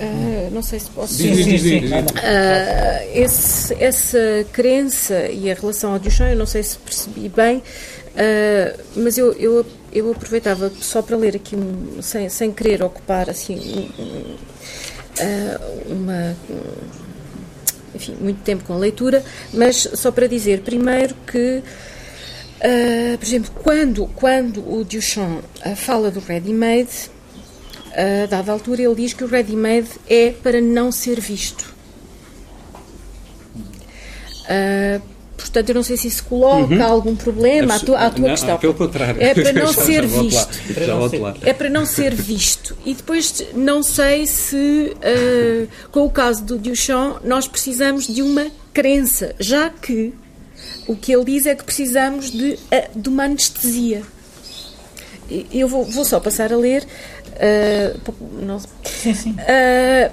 Uh, não sei se posso dizer. Sim, sim, sim. Uh, esse, essa crença e a relação ao Duchamp, eu não sei se percebi bem, uh, mas eu, eu, eu aproveitava só para ler aqui, um, sem, sem querer ocupar assim, um, uma. enfim, muito tempo com a leitura, mas só para dizer primeiro que. Por exemplo, quando, quando o Duchamp fala do ready-made, a dada altura, ele diz que o ready-made é para não ser visto. Uh, portanto, eu não sei se isso coloca uhum. algum problema à tua, à tua não, questão. Pelo contrário. É para não ser visto. É para não ser visto. E depois, não sei se, uh, com o caso do Duchamp, nós precisamos de uma crença, já que o que ele diz é que precisamos de, de uma anestesia. Eu vou, vou só passar a ler Uh, não, sim, sim. Uh,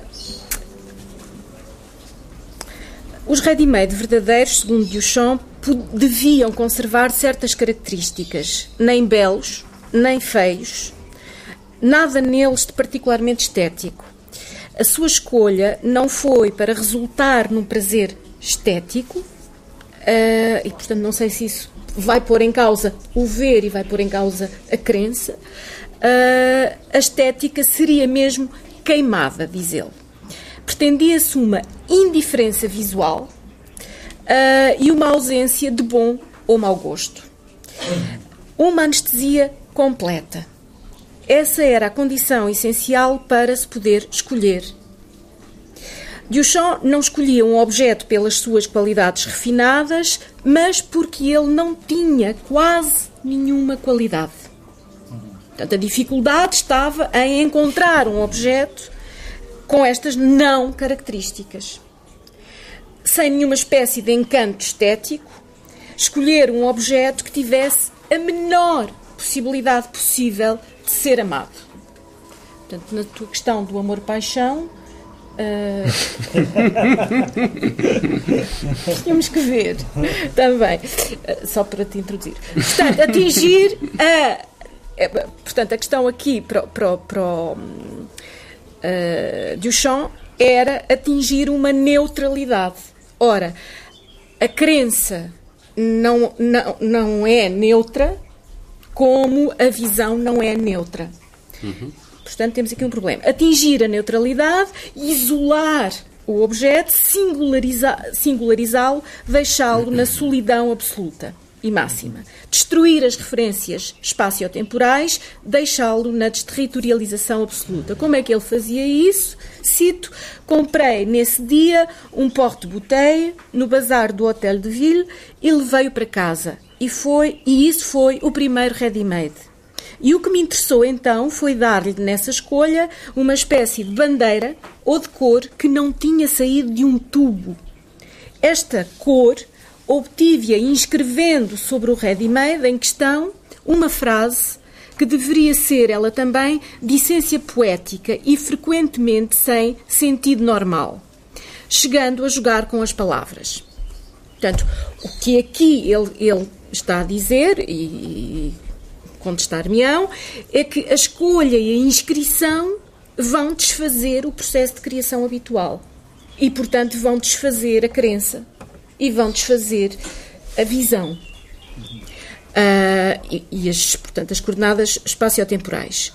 os ready-made verdadeiros, segundo Duchamp, deviam conservar certas características, nem belos, nem feios, nada neles de particularmente estético. A sua escolha não foi para resultar num prazer estético, uh, e portanto não sei se isso vai pôr em causa o ver e vai pôr em causa a crença, uh, a estética seria mesmo queimada, diz ele. Pretendia-se uma indiferença visual uh, e uma ausência de bom ou mau gosto. Uma anestesia completa. Essa era a condição essencial para se poder escolher. Duchamp não escolhia um objeto pelas suas qualidades refinadas, mas porque ele não tinha quase nenhuma qualidade. Portanto, a dificuldade estava em encontrar um objeto com estas não características. Sem nenhuma espécie de encanto estético, escolher um objeto que tivesse a menor possibilidade possível de ser amado. Portanto, na tua questão do amor-paixão, Uh... Tínhamos que ver também, uh, só para te introduzir. Portanto, atingir a é, portanto, a questão aqui para, para, para uh, Duchamp era atingir uma neutralidade. Ora, a crença não, não, não é neutra como a visão não é neutra. Uhum. Portanto, temos aqui um problema. Atingir a neutralidade, isolar o objeto, singularizá-lo, deixá-lo na solidão absoluta e máxima. Destruir as referências espaciotemporais, deixá-lo na desterritorialização absoluta. Como é que ele fazia isso? Cito: comprei nesse dia um porte-bouteille no bazar do Hotel de Ville e levei-o para casa. E, foi, e isso foi o primeiro ready-made. E o que me interessou então foi dar-lhe nessa escolha uma espécie de bandeira ou de cor que não tinha saído de um tubo. Esta cor obtive-a inscrevendo sobre o ready-made em questão uma frase que deveria ser ela também de essência poética e frequentemente sem sentido normal, chegando a jogar com as palavras. Portanto, o que aqui ele, ele está a dizer, e contestar-me-ão, é que a escolha e a inscrição vão desfazer o processo de criação habitual e, portanto, vão desfazer a crença e vão desfazer a visão. Uh, e, e, as, portanto, as coordenadas espaciotemporais.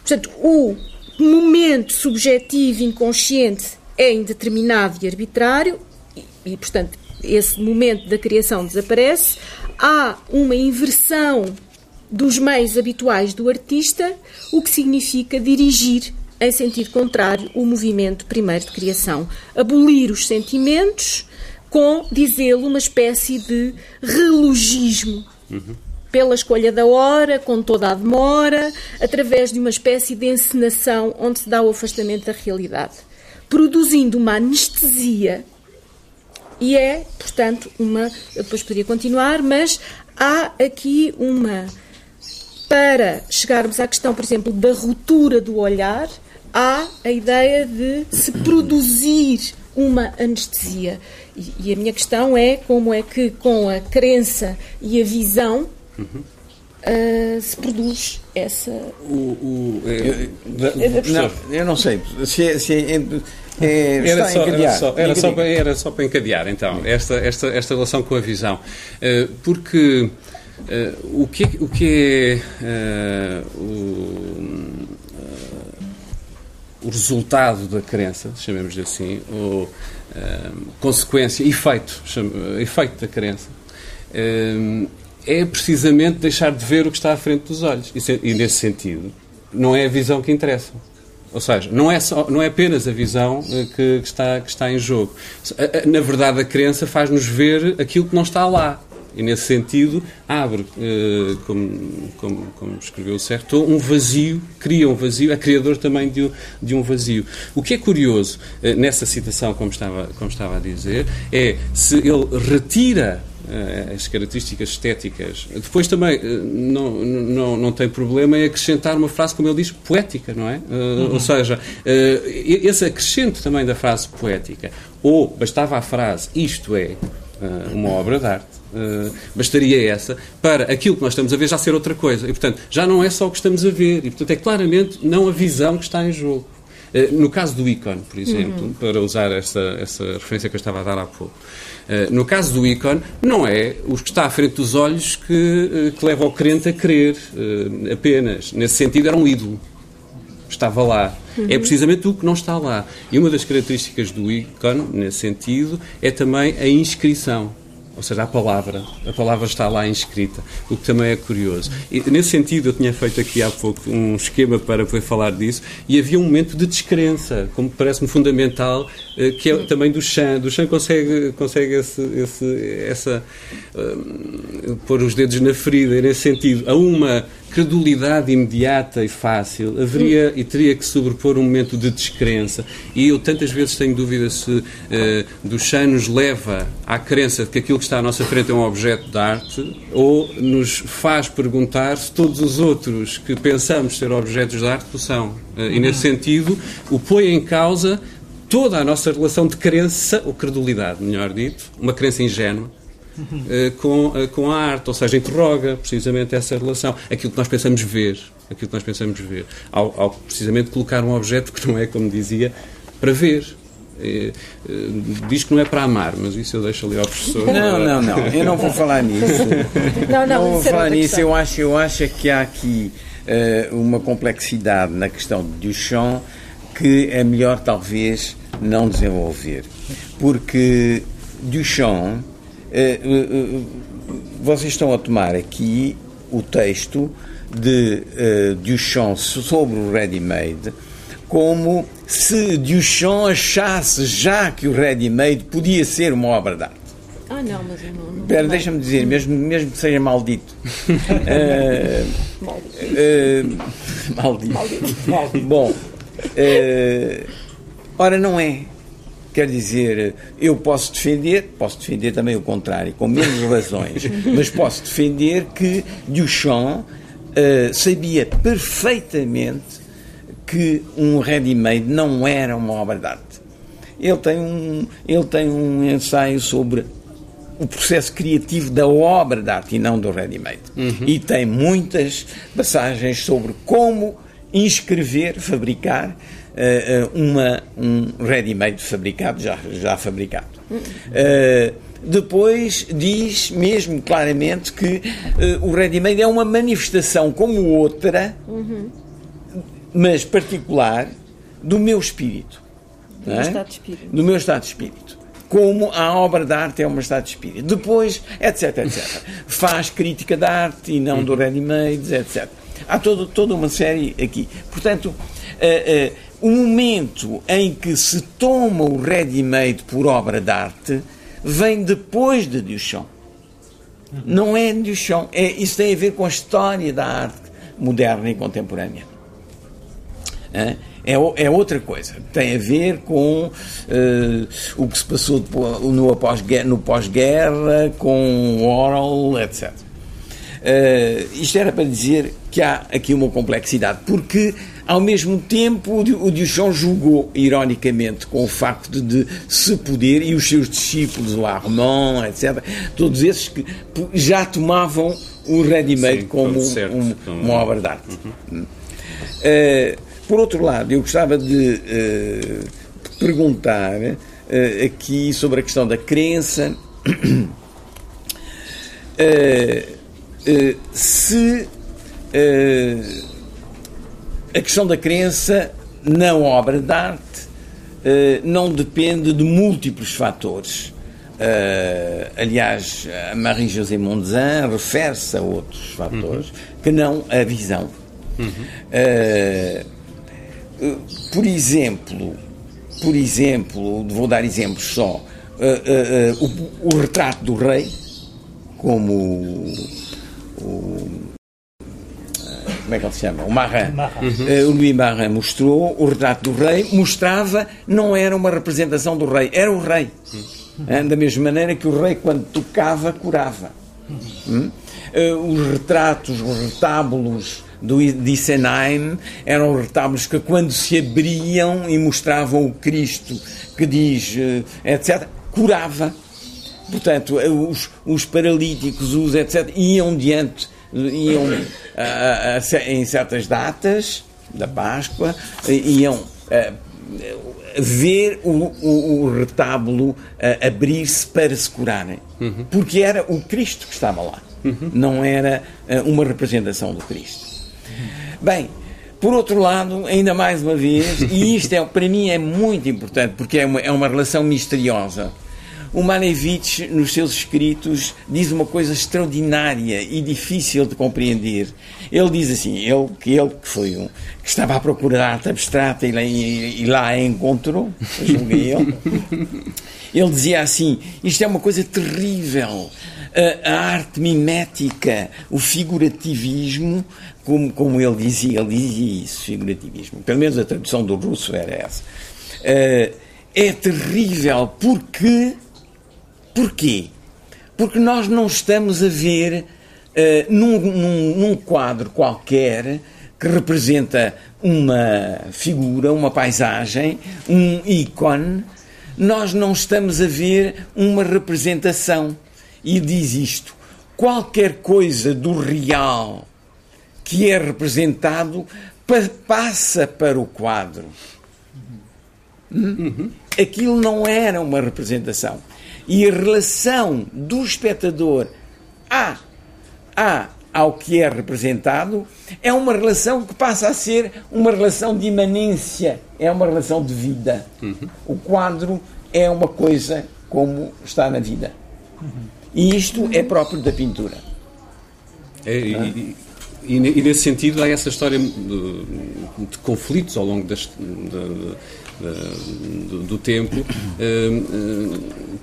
Portanto, o momento subjetivo inconsciente é indeterminado e arbitrário e, e, portanto, esse momento da criação desaparece. Há uma inversão dos meios habituais do artista, o que significa dirigir em sentido contrário o movimento primeiro de criação. Abolir os sentimentos com, dizê-lo, uma espécie de relogismo. Uhum. Pela escolha da hora, com toda a demora, através de uma espécie de encenação onde se dá o afastamento da realidade, produzindo uma anestesia. E é, portanto, uma. Depois poderia continuar, mas há aqui uma. Para chegarmos à questão, por exemplo, da ruptura do olhar, há a ideia de se produzir uma anestesia. E, e, a minha questão é como é que, com a crença e a visão, uhum. uh, se produz essa. O, o, é, eu, não, eu não sei. Se, é, se é, é, era, só, era, só, era, só, para, era só para encadear, então, esta, esta, esta relação com a visão. Uh, porque uh, o, que é, o que é uh, o, o resultado da crença, chamemos-lhe assim, ou consequência, efeito, chame, efeito da crença, é precisamente deixar de ver o que está à frente dos olhos. E, nesse sentido, não é a visão que interessa. Ou seja, não é, só, não é apenas a visão eh, que, que, está, que está em jogo. Na verdade, a crença faz-nos ver aquilo que não está lá. E, nesse sentido, abre, eh, como, como, como escreveu o Serto, um vazio, cria um vazio, é criador também de um, de um vazio. O que é curioso eh, nessa citação, como estava, como estava a dizer, é se ele retira eh, as características estéticas. Depois também não, não, não tem problema em acrescentar uma frase, como ele diz, poética, não é? Uhum. Ou seja, esse acrescento também da frase poética. Ou bastava a frase isto é uma obra de arte. Bastaria essa para aquilo que nós estamos a ver já ser outra coisa. E, portanto, já não é só o que estamos a ver. E, portanto, é claramente não a visão que está em jogo. no caso do ícone, por exemplo, uhum. para usar essa, essa referência que eu estava a dar há pouco, eh, no caso do ícone, não é o que está à frente dos olhos que, eh, que leva o crente a crer eh, apenas. Nesse sentido, era um ídolo. Estava lá. Uhum. É precisamente o que não está lá. E uma das características do ícone, nesse sentido, é também a inscrição ou seja, a palavra. A palavra está lá inscrita, o que também é curioso. E, nesse sentido, eu tinha feito aqui há pouco um esquema para poder falar disso, e havia um momento de descrença, como parece-me fundamental, eh, que é também do Chan. Do Chan consegue, consegue esse, esse, essa. Uh, pôr os dedos na ferida, nesse sentido. A uma credulidade imediata e fácil, haveria e teria que sobrepor um momento de descrença. E eu tantas vezes tenho dúvida se uh, Duchamp nos leva à crença de que aquilo que está à nossa frente é um objeto de arte ou nos faz perguntar se todos os outros que pensamos ser objetos de arte o são. Uh, e nesse sentido, o põe em causa toda a nossa relação de crença, ou credulidade, melhor dito, uma crença ingênua, uh, com, uh, com a arte, ou seja, interroga precisamente essa relação, aquilo que nós pensamos ver, aquilo que nós pensamos ver, ao, ao precisamente colocar um objeto que não é, como dizia, para ver. É, diz que não é para amar, mas isso eu deixo ali ao professor. Não, não, não, eu não vou falar nisso. Não, não, não vou falar nisso. Eu acho, eu acho que há aqui uh, uma complexidade na questão de Duchamp que é melhor talvez não desenvolver. Porque Duchamp eh, eh, eh, vocês estão a tomar aqui o texto de Duchamp sobre o ready-made como se Duchamp achasse já que o ready-made podia ser uma obra de arte. Ah, não, mas eu não. não Pera, deixa-me dizer, mesmo, mesmo que seja maldito. uh, maldito. Uh, maldito. maldito. Bom, uh, ora, não é. Quer dizer, eu posso defender, posso defender também o contrário, com menos razões, mas posso defender que Duchamp uh, sabia perfeitamente que um ready-made não era uma obra de arte. Ele tem um, ele tem um ensaio sobre o processo criativo da obra de arte e não do ready-made. Uhum. E tem muitas passagens sobre como inscrever, fabricar uh, uma, um ready-made fabricado, já, já fabricado. Uh, depois diz mesmo claramente que uh, o ready-made é uma manifestação como outra, uhum. Mas particular, do meu espírito. Do meu é? estado de espírito. Do meu estado de espírito como a obra de arte é um estado de espírito. Depois, etc, etc. Faz crítica da arte e não do ready-made, etc. Há todo, toda uma série aqui. Portanto, uh, uh, o momento em que se toma o ready-made por obra de arte vem depois de Duchamp. Não é Duchamp. É, isso tem a ver com a história da arte moderna e contemporânea. É, é outra coisa. Tem a ver com uh, o que se passou no pós-guerra, pós com Orwell, etc. Uh, isto era para dizer que há aqui uma complexidade, porque Ao mesmo tempo, o Duchamp julgou, ironicamente, com o facto de se poder, e os seus discípulos, o Armand, etc., todos esses que já tomavam o ready-made como certo, um, uma obra de arte. Uhum. Uh, por outro lado, eu gostava de uh, perguntar uh, aqui sobre a questão da crença. se a questão da crença na obra de arte não depende de múltiplos fatores. Uh, aliás, a Marie-José Monzin refere-se a outros fatores uhum. que não a visão. Uhum. Uh, por exemplo, por exemplo, vou dar exemplos só, uh, o, o, retrato do rei, como o, o como é que ele se chama? O Marin. Uhum. o Louis Marin mostrou o retrato do rei, mostrava, não era uma representação do rei, era o rei. Uhum. Da mesma maneira que o rei, quando tocava, curava. Hum? Eh, os retratos, os retábulos do Dissenheim eram retábulos que, quando se abriam e mostravam o Cristo que diz, eh, etc., curava. Portanto, eh, os, os paralíticos, os etc., iam diante, iam a, a, a, em certas datas da Páscoa, iam ver o, o, o retábulo abrir-se para se curarem. Uhum. Porque era o Cristo que estava lá, uhum. não era uma representação do Cristo. Bem, por outro lado, ainda mais uma vez, e isto é, para mim é muito importante, porque é uma, é uma relação misteriosa. O Malevich, nos seus escritos, diz uma coisa extraordinária e difícil de compreender. Ele diz assim, ele que ele que foi um que estava à procura da arte abstrata e, e, e lá a encontrou, julguei ele. Ele dizia assim: isto é uma coisa terrível. A, a arte mimética, o figurativismo, como, como ele dizia, ele dizia isso, figurativismo. Pelo menos a tradução do russo era essa. Uh, é terrível porque Porquê? Porque nós não estamos a ver uh, num, num, num quadro qualquer que representa uma figura, uma paisagem, um ícone, nós não estamos a ver uma representação. E diz isto: qualquer coisa do real que é representado passa para o quadro. Uhum. Aquilo não era uma representação e a relação do espectador a, a, ao que é representado é uma relação que passa a ser uma relação de imanência, é uma relação de vida. Uhum. O quadro é uma coisa como está na vida. Uhum. E isto é próprio da pintura. É, e, e, e, nesse sentido há essa história de, de conflitos ao longo das, de, de, do, tempo. Uh, uh,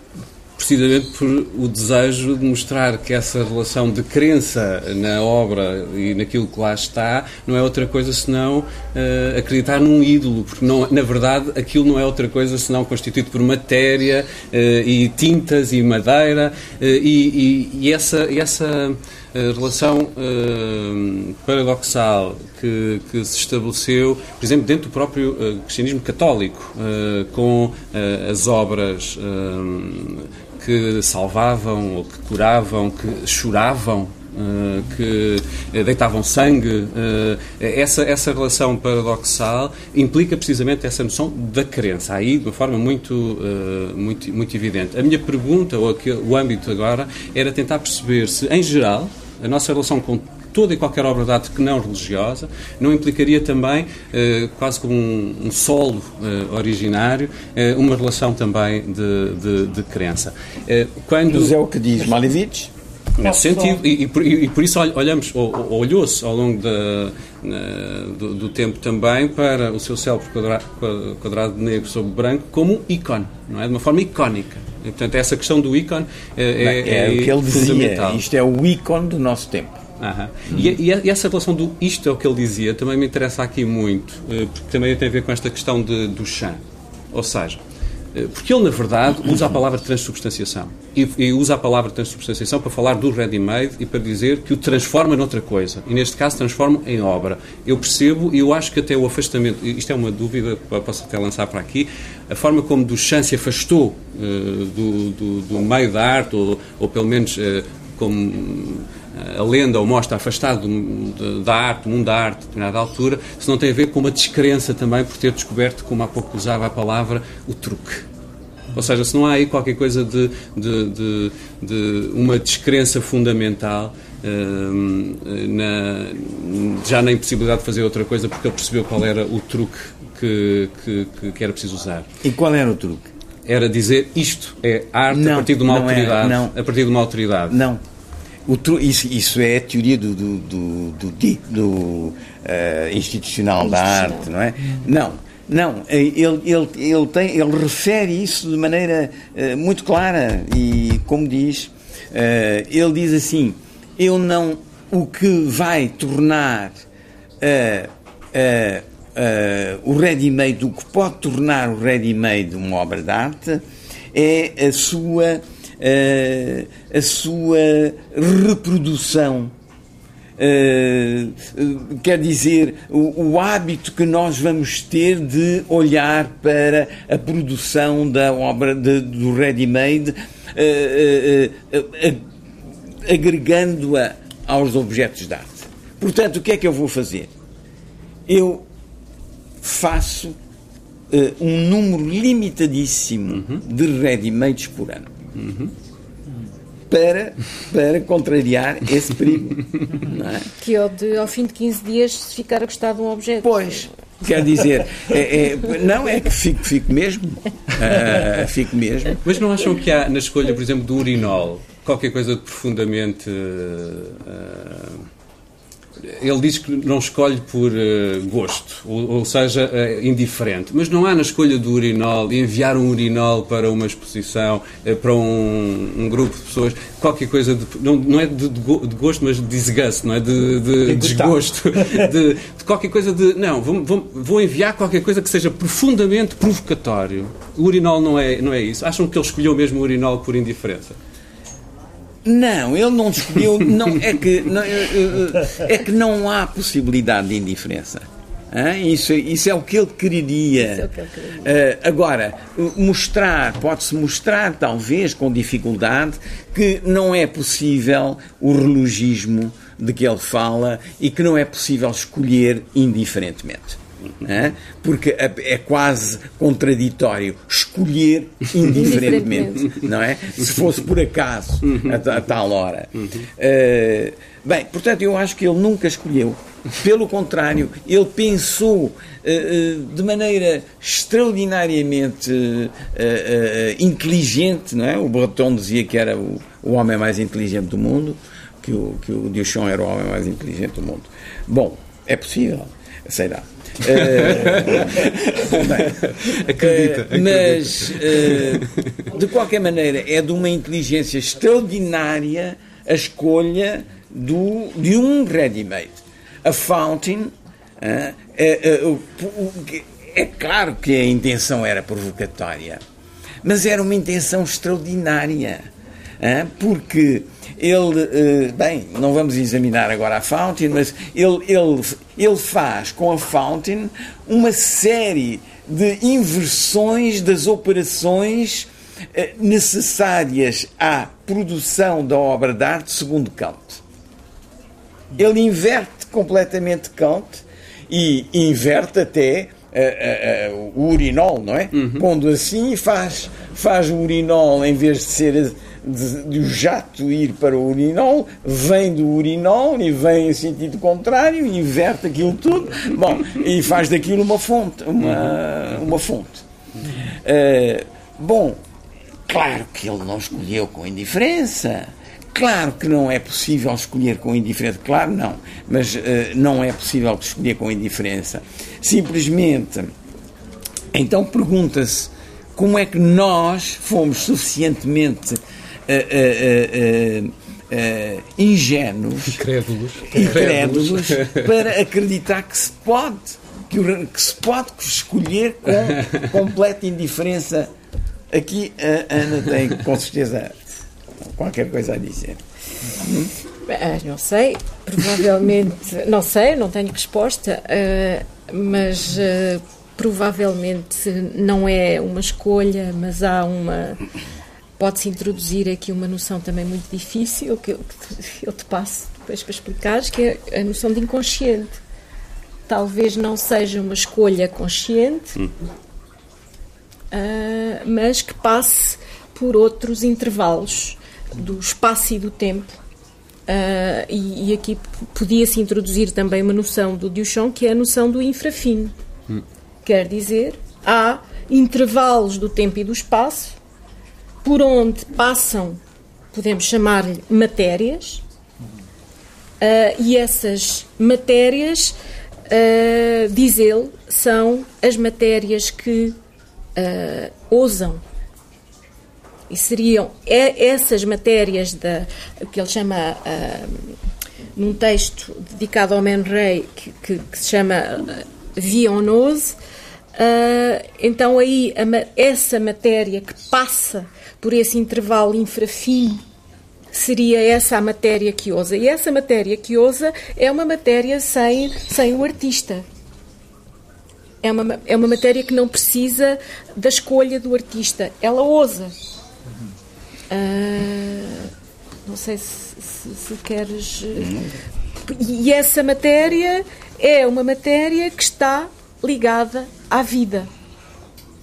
precisamente por o desejo de mostrar que essa relação de crença na obra e naquilo que lá está não é outra coisa senão uh, acreditar num ídolo, porque não, na verdade aquilo não é outra coisa senão constituído por matéria e tintas e madeira e, e, e, essa, e essa relação paradoxal que, que, se estabeleceu, por exemplo, dentro do próprio cristianismo católico, com as obras que salvavam ou que curavam, que choravam que deitavam sangue. Essa, essa relação paradoxal implica precisamente essa noção da crença, aí de uma forma muito, muito, muito evidente. A minha pergunta, ou aqui, o âmbito agora, era tentar perceber se, em geral, a nossa relação com toda e qualquer obra de arte que não religiosa, não implicaria também, eh, quase como um, um solo eh, originário, eh, uma relação também de, de, de crença. Quando... Mas é o que diz Malevich? Nesse sentido, e, e, por, e, por, isso olhamos, olhou-se ao longo da, na, do, do, tempo também para o seu célebre quadrado, quadrado negro sobre branco como um ícone, não é? De uma forma icónica. E, portanto, essa questão do ícone é, é, é, o que ele dizia. Isto é o ícone do nosso tempo. Uhum. E, e, essa relação do isto é o que ele dizia também me interessa aqui muito, eh, porque também tem a ver com esta questão de, do chão. Ou seja, porque ele, na verdade, usa a palavra transubstanciação. E, e usa a palavra transubstanciação para falar do ready-made e para dizer que o transforma noutra coisa. E, neste caso, transforma em obra. Eu percebo e eu acho que até o afastamento, isto é uma dúvida posso até lançar para aqui, a forma como Duchamp se afastou uh, do, do, do, meio da arte, ou, ou pelo menos uh, como a lenda o mostra afastado da arte, do mundo da arte, a determinada altura, se não tem a ver com uma descrença também por ter descoberto, como há pouco usava a palavra, o truque. Ou seja, se não há aí qualquer coisa de, de, de, de uma descrença fundamental, uh, na, já na impossibilidade de fazer outra coisa, porque ele percebeu qual era o truque que, que, que era preciso usar. E qual era o truque? Era dizer isto é arte não, a partir de uma autoridade. não. A partir de uma autoridade. Não o, isso, isso, é a teoria do, do, do, do, do uh, institucional da arte, não é? Não, não. Eh, ele, ele, ele, tem, ele refere isso de maneira uh, muito clara e, como diz, uh, ele diz assim: eu não. O que vai tornar o ready-made, o que pode tornar o ready-made uma obra de arte é a sua a sua reprodução. Uh, quer dizer, o, o, hábito que nós vamos ter de olhar para a produção da obra de, do ready-made, uh, agregando-a aos objetos de arte. Portanto, o que é que eu vou fazer? Eu faço um número limitadíssimo uhum. de ready-mades por ano. Uhum. Para, para contrariar esse perigo. É? Que ao, de, ao fim de 15 dias se ficar a gostar de um objeto. Pois, quer dizer, é, é, não é que fico, fico mesmo. Uh, fico mesmo. Mas não acham que há, na escolha, por exemplo, do urinol, qualquer coisa de profundamente. Uh, ele diz que não escolhe por uh, gosto, ou, ou seja, uh, indiferente. Mas não há na escolha do urinol, enviar um urinol para uma exposição, uh, para um, um, grupo de pessoas, qualquer coisa, de, não, não é de, de, gosto, mas de desgaste, não é? De, de desgosto. de, de, qualquer coisa de. Não, vou, vou, vou, enviar qualquer coisa que seja profundamente provocatório. O urinol não é, não é isso. Acham que ele escolheu mesmo o urinol por indiferença? Não, ele não escolheu. Não, é, que, não, é que não há possibilidade de indiferença. Isso, isso é o que ele queria. É que ele queria. Uh, agora, mostrar, pode-se mostrar, talvez com dificuldade, que não é possível o relogismo de que ele fala e que não é possível escolher indiferentemente. É? Porque é quase contraditório escolher indiferentemente, não é? Se fosse por acaso a, a tal hora. Uh, bem, portanto, eu acho que ele nunca escolheu. Pelo contrário, ele pensou uh, uh, de maneira extraordinariamente inteligente, não é? O Breton dizia que era o, o homem mais inteligente do mundo, que o, que o Duchamp era o homem mais inteligente do mundo. Bom, é possível, sei lá. Uh, acredita, uh, Mas, uh, de qualquer maneira, é de uma inteligência extraordinária a escolha do, de um ready-made. A Fountain é, é claro que a intenção era provocatória, mas era uma intenção extraordinária, porque ele, eh, bem, não vamos examinar agora a Fountain, mas ele, ele, ele faz com a Fountain uma série de inversões das operações eh, necessárias à produção da obra de arte segundo Kant. Ele inverte completamente Kant e inverte até uh, uh, uh, o urinol, não é? Uhum. Pondo assim, faz, faz o urinol em vez de ser de, de o jato ir para o urinol, vem do urinol e vem em sentido contrário, inverte aquilo tudo, bom, e faz daquilo uma fonte, uma, uma fonte. Uh, bom, claro que ele não escolheu com indiferença. Claro que não é possível escolher com indiferença, claro não, mas uh, não é possível escolher com indiferença. Simplesmente, então pergunta-se como é que nós fomos suficientemente uh, uh, ingênuos crédulos. e crédulos para acreditar que se pode que, que se pode escolher com completa indiferença. Aqui a Ana tem com certeza qualquer coisa a dizer. Hum? Não sei, provavelmente, não sei, não tenho resposta, uh, mas uh, provavelmente não é uma escolha, mas há uma. Pode-se introduzir aqui uma noção também muito difícil, que eu, que eu te passo depois para explicares, que é a noção de inconsciente. Talvez não seja uma escolha consciente, uh, mas que passe por outros intervalos do espaço e do tempo. Uh, e, e, aqui podia-se introduzir também uma noção do Duchamp, que é a noção do infrafino. Hum. Quer dizer, há intervalos do tempo e do espaço por onde passam, podemos chamar-lhe matérias, uh, e essas matérias, uh, diz ele, são as matérias que ousam. E seriam essas matérias da, que ele chama, uh, num texto dedicado ao Man Ray, que, que, que, se chama uh, Vionose, uh, então aí a, essa matéria que passa por esse intervalo infrafino seria essa a matéria que ousa. E essa matéria que ousa é uma matéria sem, sem o artista. É uma, é uma matéria que não precisa da escolha do artista. Ela ousa. Uh, não sei se, se, se queres. E essa matéria é uma matéria que está ligada à vida.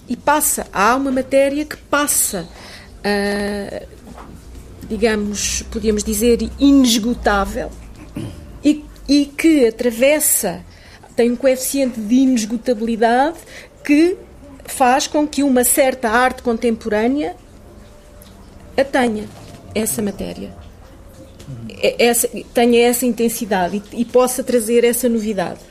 E passa. Há uma matéria que passa. Uh, digamos, podíamos dizer, inesgotável e, e que atravessa, tem um coeficiente de inesgotabilidade que faz com que uma certa arte contemporânea a tenha essa matéria, essa, tenha essa intensidade e, e possa trazer essa novidade.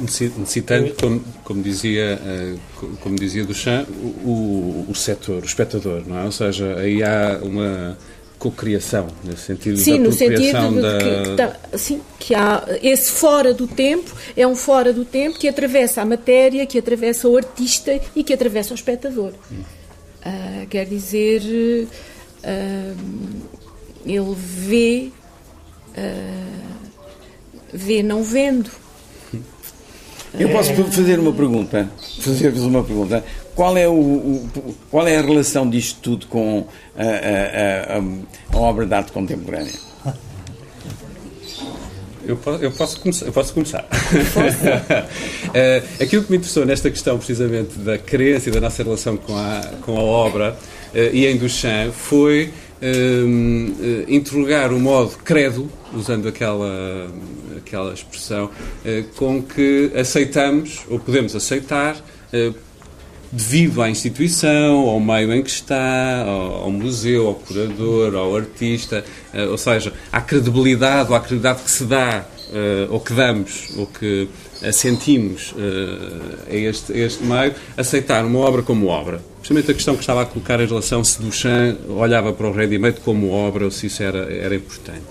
Necessitando, como, como, dizia, eh, como dizia Duchamp, o, o setor, o espectador, não é? Ou seja, aí há uma cocriação, nesse sentido sim, da no sentido de da... que, que, tá, sim, que há esse fora do tempo, é um fora do tempo que atravessa a matéria, que atravessa o artista e que atravessa o espectador. Hum. Uh, quer dizer, uh, ele vê, uh, vê não vendo. Eu posso fazer uma pergunta, fazer-vos uma pergunta. Qual é, o, o, qual é a relação disto tudo com a, a, a, a obra de arte contemporânea? Eu posso, eu posso, começar. Eu posso começar. uh, aquilo que me interessou nesta questão, precisamente, da crença e da nossa relação com a, com a obra uh, e em Duchamp, foi uh, interrogar o modo credo, usando aquela, aquela expressão, com que aceitamos, ou podemos aceitar, devido à instituição, ao meio em que está, ao, museu, ao curador, ao artista, ou seja, à credibilidade ou à credibilidade que se dá, ou que damos, ou que assentimos uh, a, este, este meio, aceitar uma obra como obra. Justamente a questão que estava a colocar em relação se Duchamp olhava para o ready-made como obra ou se isso era, era importante.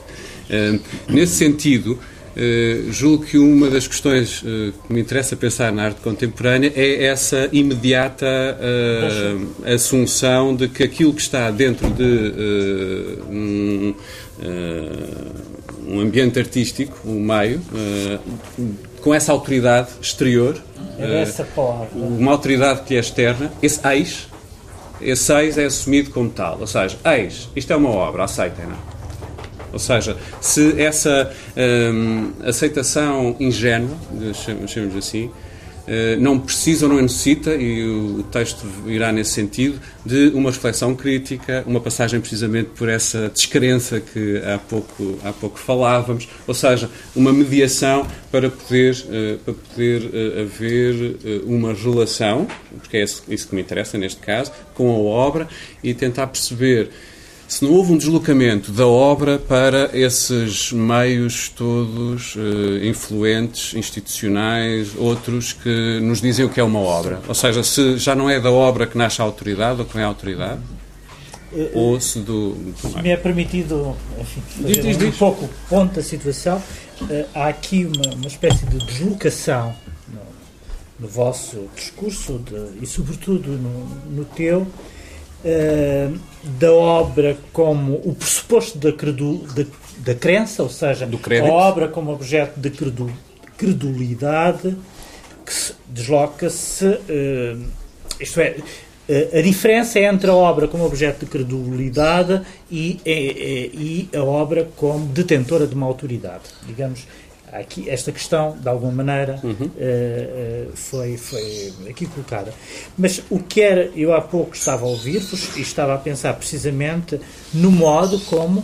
nesse sentido, Uh, julgo que uma das questões uh, que me interessa pensar na arte contemporânea é essa imediata uh, assunção de que aquilo que está dentro de um, um, ambiente artístico, o meio, com essa autoridade exterior, é essa palavra. uma autoridade que é externa, esse ex, esse ex é assumido como tal. Ou seja, ex, isto é uma obra, aceitem-na. Ou seja, se essa hum, aceitação ingênua, chamemos assim, eh, não precisa ou não necessita, e o texto irá nesse sentido, de uma reflexão crítica, uma passagem precisamente por essa descrença que há pouco, há pouco falávamos, ou seja, uma mediação para poder, eh, para poder eh, haver uma relação, porque é isso que me interessa neste caso, com a obra e tentar perceber se não houve um deslocamento da obra para esses meios todos uh, influentes, institucionais, outros que nos dizem o que é uma obra. Ou seja, se já não é da obra que nasce a autoridade ou que vem a autoridade, uh, ou se do. Se me é permitido enfim, fazer diz, diz, um, pouco ponto da situação, uh, há aqui uma, uma espécie de deslocação no vosso discurso de, e, sobretudo, no, no teu, uh, da obra como o pressuposto da, credu, da, da crença, ou seja, a obra como objeto de credu, credulidade que desloca-se, uh, isto é, a diferença entre a obra como objeto de credulidade e, e, e, a obra como detentora de uma autoridade. Digamos, aqui esta questão, de alguma maneira, uhum. uh, uh, foi, foi aqui colocada. Mas o que era, eu há pouco estava a ouvir-vos e estava a pensar precisamente no modo como,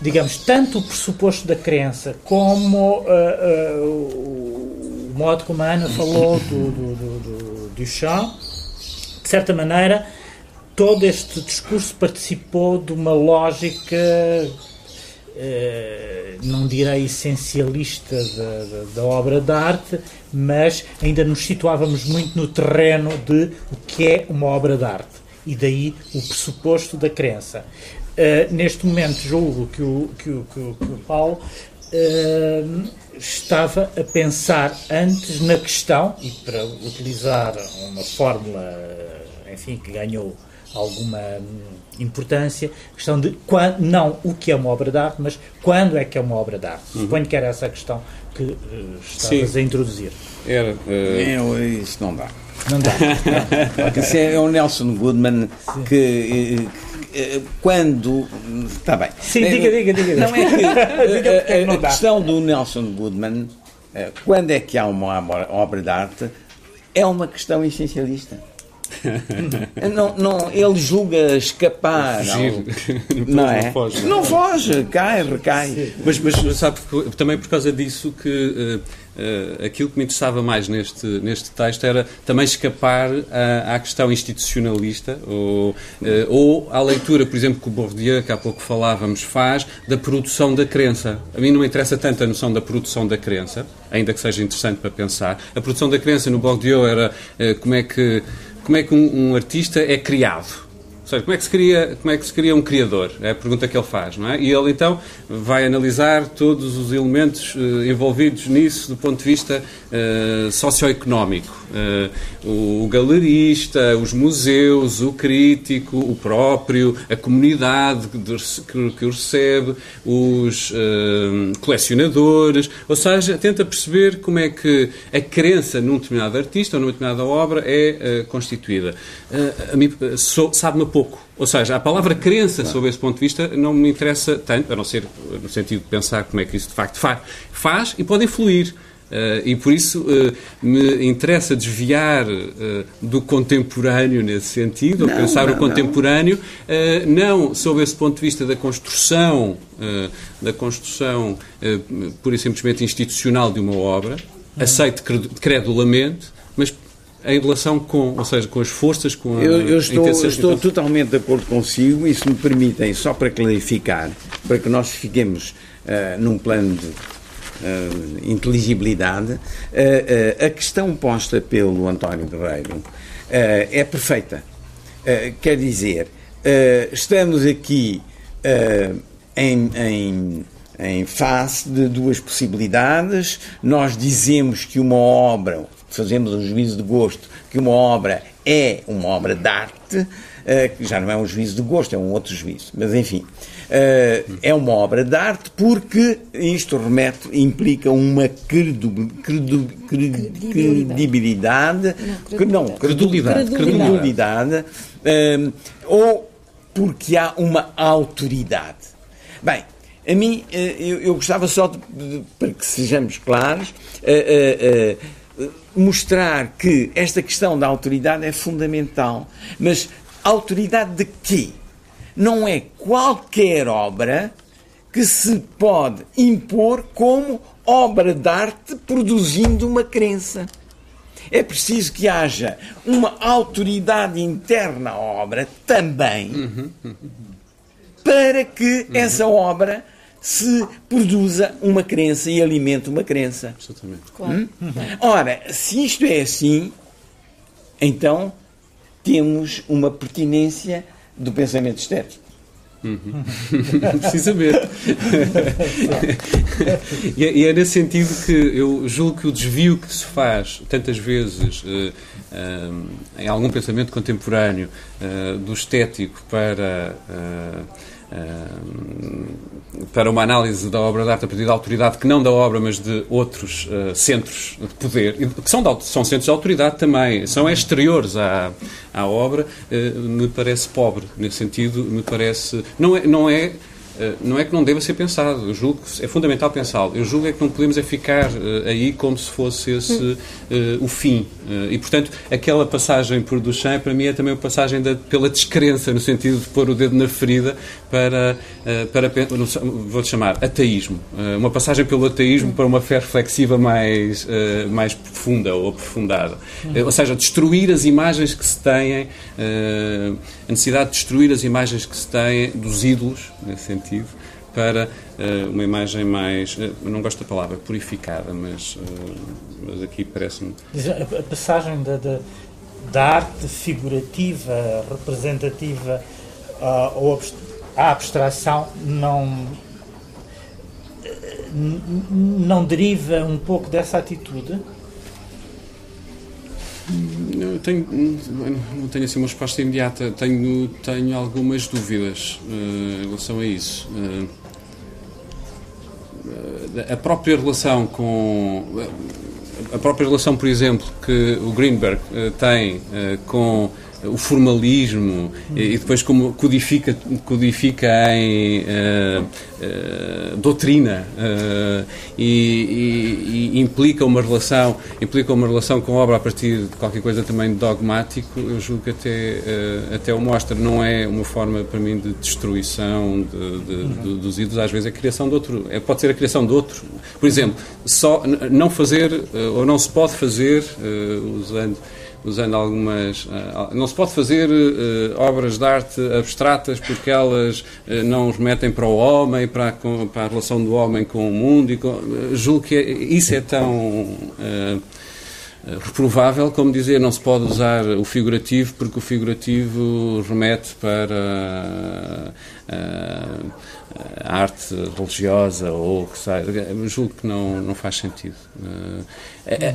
digamos, tanto o pressuposto da crença como uh, o modo como a Ana falou do, do, do, do Duchamp, de certa maneira, todo este discurso participou de uma lógica, não direi essencialista da, da, da, obra de arte, mas ainda nos situávamos muito no terreno de o que é uma obra de arte. E daí o pressuposto da crença. Uh, neste momento, julgo que o, que o, que o, que o Paulo uh, estava a pensar antes na questão, e para utilizar uma fórmula enfim, que ganhou alguma hum, importância, questão de quando, não o que é uma obra de arte, mas quando é que é uma obra de arte. Uhum. Suponho que era essa a questão que uh, estavas Sim. a introduzir. Era. Uh... É, isso não dá. Não dá. Não. Isso é, é o Nelson Goodman Sim. que uh, quando. Está bem. Sim, diga, diga, diga. Não é que a, a, a questão do Nelson Goodman, quando é que há uma obra de arte, é uma questão essencialista. não, não, ele julga escapar. Não, não, é? não foge. Não foge, cai, recai. Mas, mas sabe, também por causa disso que uh, uh, aquilo que me interessava mais neste, neste texto era também escapar à, à questão institucionalista ou, uh, ou à leitura, por exemplo, que o Bourdieu, que há pouco falávamos, faz da produção da crença. A mim não me interessa tanto a noção da produção da crença, ainda que seja interessante para pensar. A produção da crença no Bourdieu era como é que como é que um, um artista é criado. Ou seja, como é, que se cria, como é que se cria um criador? É a pergunta que ele faz, não é? E ele então vai analisar todos os elementos uh, envolvidos nisso do ponto de vista uh, socioeconómico. Uh, o galerista, os museus, o crítico, o próprio, a comunidade que, que o recebe, os colecionadores, ou seja, tenta perceber como é que a crença num determinado artista ou numa determinada obra é constituída. a mim sabe-me pouco. Ou seja, a palavra crença, claro. sob esse ponto de vista, não me interessa tanto, a não ser no sentido de pensar como é que isso de facto faz, faz e pode influir. Uh, e por isso uh, me interessa desviar uh, do contemporâneo nesse sentido, não, ou pensar não, o contemporâneo, não. não sob esse ponto de vista da construção, da construção pura e simplesmente institucional de uma obra, aceite credulamente, em relação com, ou seja, com as forças, com a Eu, eu estou, estou então... totalmente de acordo consigo e se me permitem, só para clarificar, para que nós fiquemos uh, num plano de uh, inteligibilidade, uh, a questão posta pelo António Guerreiro é perfeita. quer dizer, estamos aqui em, em em face de duas possibilidades. Nós dizemos que uma obra, fazemos um juízo de gosto, que uma obra é uma obra de arte, eh, que já não é um juízo de gosto, é um outro juízo, mas enfim. Eh, é uma obra de arte porque isto remete, implica uma credu, credu, credibilidade, não, credulidade, credulidade, eh, ou porque há uma autoridade. Bem, a mim, eu, eu gostava só, de, de, para que sejamos claros, uh, uh, mostrar que esta questão da autoridade é fundamental. Mas autoridade de quê? Não é qualquer obra que se pode impor como obra de arte produzindo uma crença. É preciso que haja uma autoridade interna à obra também uhum. para que uhum. essa obra se produza uma crença e alimente uma crença. Absolutamente. Claro. Hum? Ora, se isto é assim, então temos uma pertinência do pensamento estético. Uhum. Precisamente. e, é, e, é, nesse sentido que eu julgo que o desvio que se faz tantas vezes uh, uh, em algum pensamento contemporâneo uh, do estético para para uma análise da obra de arte a partir da autoridade, que não da obra, mas de outros uh, centros de poder, que são, de, são centros de autoridade também, são exteriores à, à obra, uh, me parece pobre. Nesse sentido, me parece. Não é. Não é não é que não deva ser pensado, eu julgo que é fundamental pensá-lo. Eu julgo é que não podemos é ficar uh, aí como se fosse esse uh, o fim. Uh, e, portanto, aquela passagem por Duchamp, para mim, é também uma passagem da, pela descrença, no sentido de pôr o dedo na ferida para, para vou chamar, ateísmo. uma passagem pelo ateísmo para uma fé reflexiva mais, mais profunda ou aprofundada. ou seja, destruir as imagens que se têm, a necessidade de destruir as imagens que se têm dos ídolos, nesse sentido sentido, para uh, uma imagem mais, uh, não gosto da palavra, purificada, mas, uh, mas aqui parece-me... A passagem da, da, da, arte figurativa, representativa ou à abstração não não deriva um pouco dessa atitude? Eu tenho, não tenho assim uma resposta imediata, tenho, tenho algumas dúvidas uh, em relação a isso. Uh, a própria relação com. A própria relação, por exemplo, que o Greenberg uh, tem com o formalismo e depois como codifica, codifica em uh, uh, doutrina uh, e, e, implica uma relação implica uma relação com a obra a partir de qualquer coisa também dogmático eu julgo que até, até o mostra. Não é uma forma para mim de destruição de, de, de, dos ídolos. Às vezes é a criação de outro é, pode ser a criação de outro. Por exemplo só não fazer ou não se pode fazer usando usando algumas. Uh, não se pode fazer uh, obras de arte abstratas porque elas uh, não os metem para o homem, para a, para a relação do homem com o mundo. Com, julgo que é, isso é tão reprovável como dizer não se pode usar o figurativo porque o figurativo remete para a arte religiosa ou que sai. Julgo que não, não faz sentido.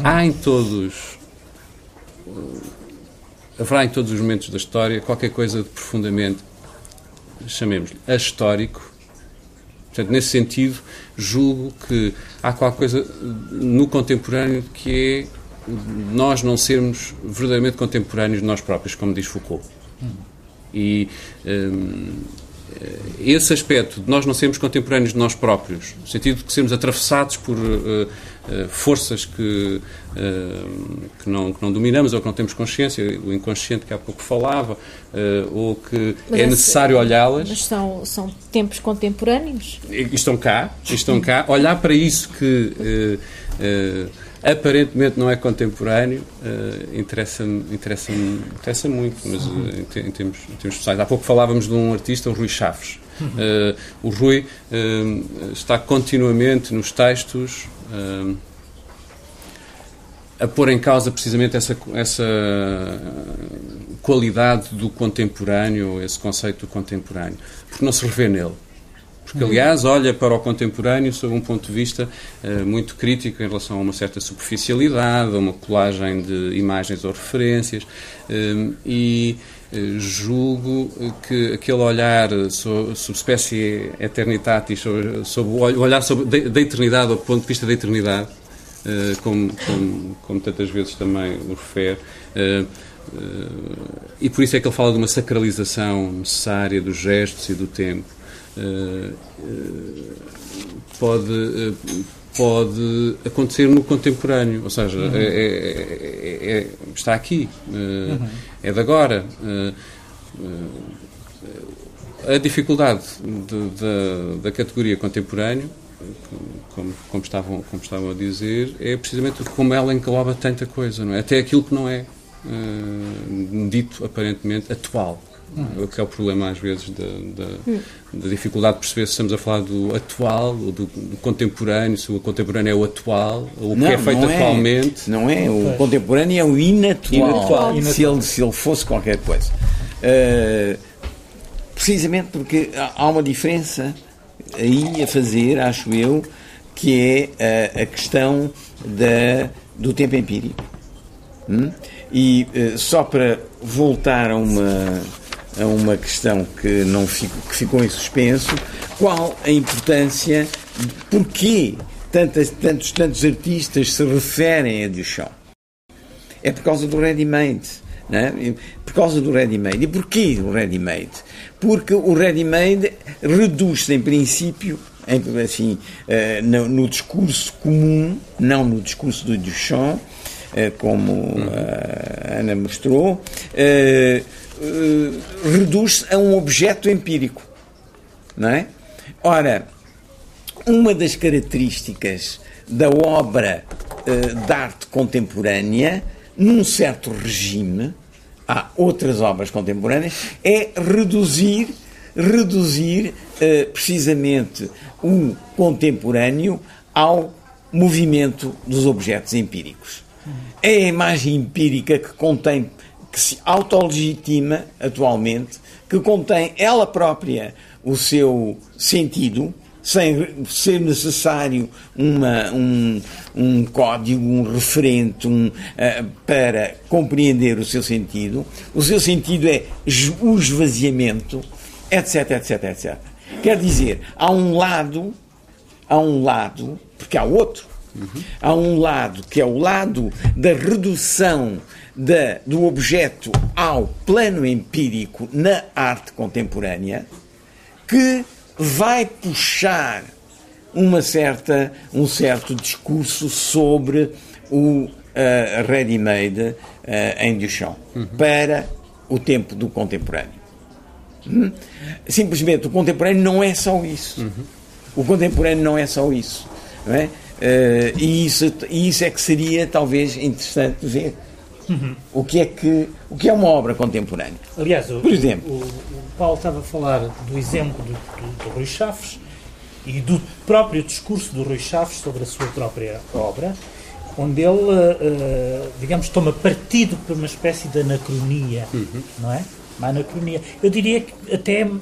Há em todos haverá em todos os momentos da história qualquer coisa de profundamente, chamemos-lhe, ahistórico. Portanto, nesse sentido, julgo que há qualquer coisa no contemporâneo que é nós não sermos verdadeiramente contemporâneos de nós próprios, como diz Foucault. E hum, esse aspecto de nós não sermos contemporâneos de nós próprios, no sentido de que sermos atravessados por uh, uh, forças que, uh, que, não, que não dominamos ou que não temos consciência, o inconsciente que há pouco falava, ou que mas é necessário olhá-las. Mas são, são tempos contemporâneos? Estão cá, estão cá. Olhar para isso que aparentemente não é contemporâneo, uh, interessa-me interessa interessa muito, mas uh, em, em, termos, em termos pessoais. Há pouco falávamos de um artista, o Rui Chaves. Uh, o Rui está continuamente nos textos a pôr em causa precisamente essa, essa qualidade do contemporâneo, esse conceito do contemporâneo, porque não se revê nele porque aliás olha para o contemporâneo sob um ponto de vista uh, muito crítico em relação a uma certa superficialidade, a uma colagem de imagens ou referências uh, e uh, julgo que aquele olhar sobre, espécie eternitatis, sobre, sobre o olhar sobre, da eternidade, do ponto de vista da eternidade, como, como, como, tantas vezes também o refere, e por isso é que ele fala de uma sacralização necessária dos gestos e do tempo pode, pode acontecer no contemporâneo, ou seja, uhum. é, é, é, está aqui, uhum. é de agora. A dificuldade de, de, da categoria contemporâneo, como, como, estavam, como estavam a dizer, é precisamente como ela engloba tanta coisa, não é? Até aquilo que não é dito aparentemente atual. O que é o problema, às vezes, da, da, da, dificuldade de perceber se estamos a falar do atual, ou do, do contemporâneo, se o contemporâneo é o atual, ou o que é feito não é. atualmente. Não é, o contemporâneo é o inatual, inatual. Se, ele, se ele fosse qualquer coisa. Uh, precisamente porque há uma diferença aí a fazer, acho eu, que é a, a questão da, do tempo empírico. Hum? E uh, só para voltar a uma, a uma questão que, não fico, que ficou em suspenso, qual a importância, porquê tantas, tantos, tantos artistas se referem a Duchamp? É por causa do ready-made. É? Por causa do ready-made. E porquê o ready-made? Porque o ready-made reduz-se, em princípio, assim, uh, no, discurso comum, não no discurso do Duchamp, uh, como a Ana mostrou, uh, reduz-se a um objeto empírico. Não é? Ora, uma das características da obra de arte contemporânea, num certo regime, há outras obras contemporâneas, é reduzir, reduzir uh, precisamente o contemporâneo ao movimento dos objetos empíricos. É a imagem empírica que contém, que se autolegitima atualmente, que contém ela própria o seu sentido, sem ser necessário uma, um, um código, um referente um, uh, para compreender o seu sentido. O seu sentido é o esvaziamento, etc, etc, etc. Quer dizer, há um lado, há um lado, porque há outro, uhum. há um lado que é o lado da redução da, do objeto ao plano empírico na arte contemporânea, que vai puxar uma certa, um certo discurso sobre o uh, ready-made uh, em Duchamp uhum. para o tempo do contemporâneo. Hum? Simplesmente o contemporâneo não é só isso. Uhum. O contemporâneo não é só isso. É? Uh, e, isso, e isso é que seria talvez interessante ver. Uhum. O, que é que, o que é uma obra contemporânea? Aliás, por exemplo, o, o Paulo estava a falar do exemplo do, do, do Rui Chaves e do próprio discurso do Rui Chaves sobre a sua própria obra, onde ele, uh, digamos, toma partido por uma espécie de anacronia, uhum. não é? Uma anacronia. Eu diria que até uh,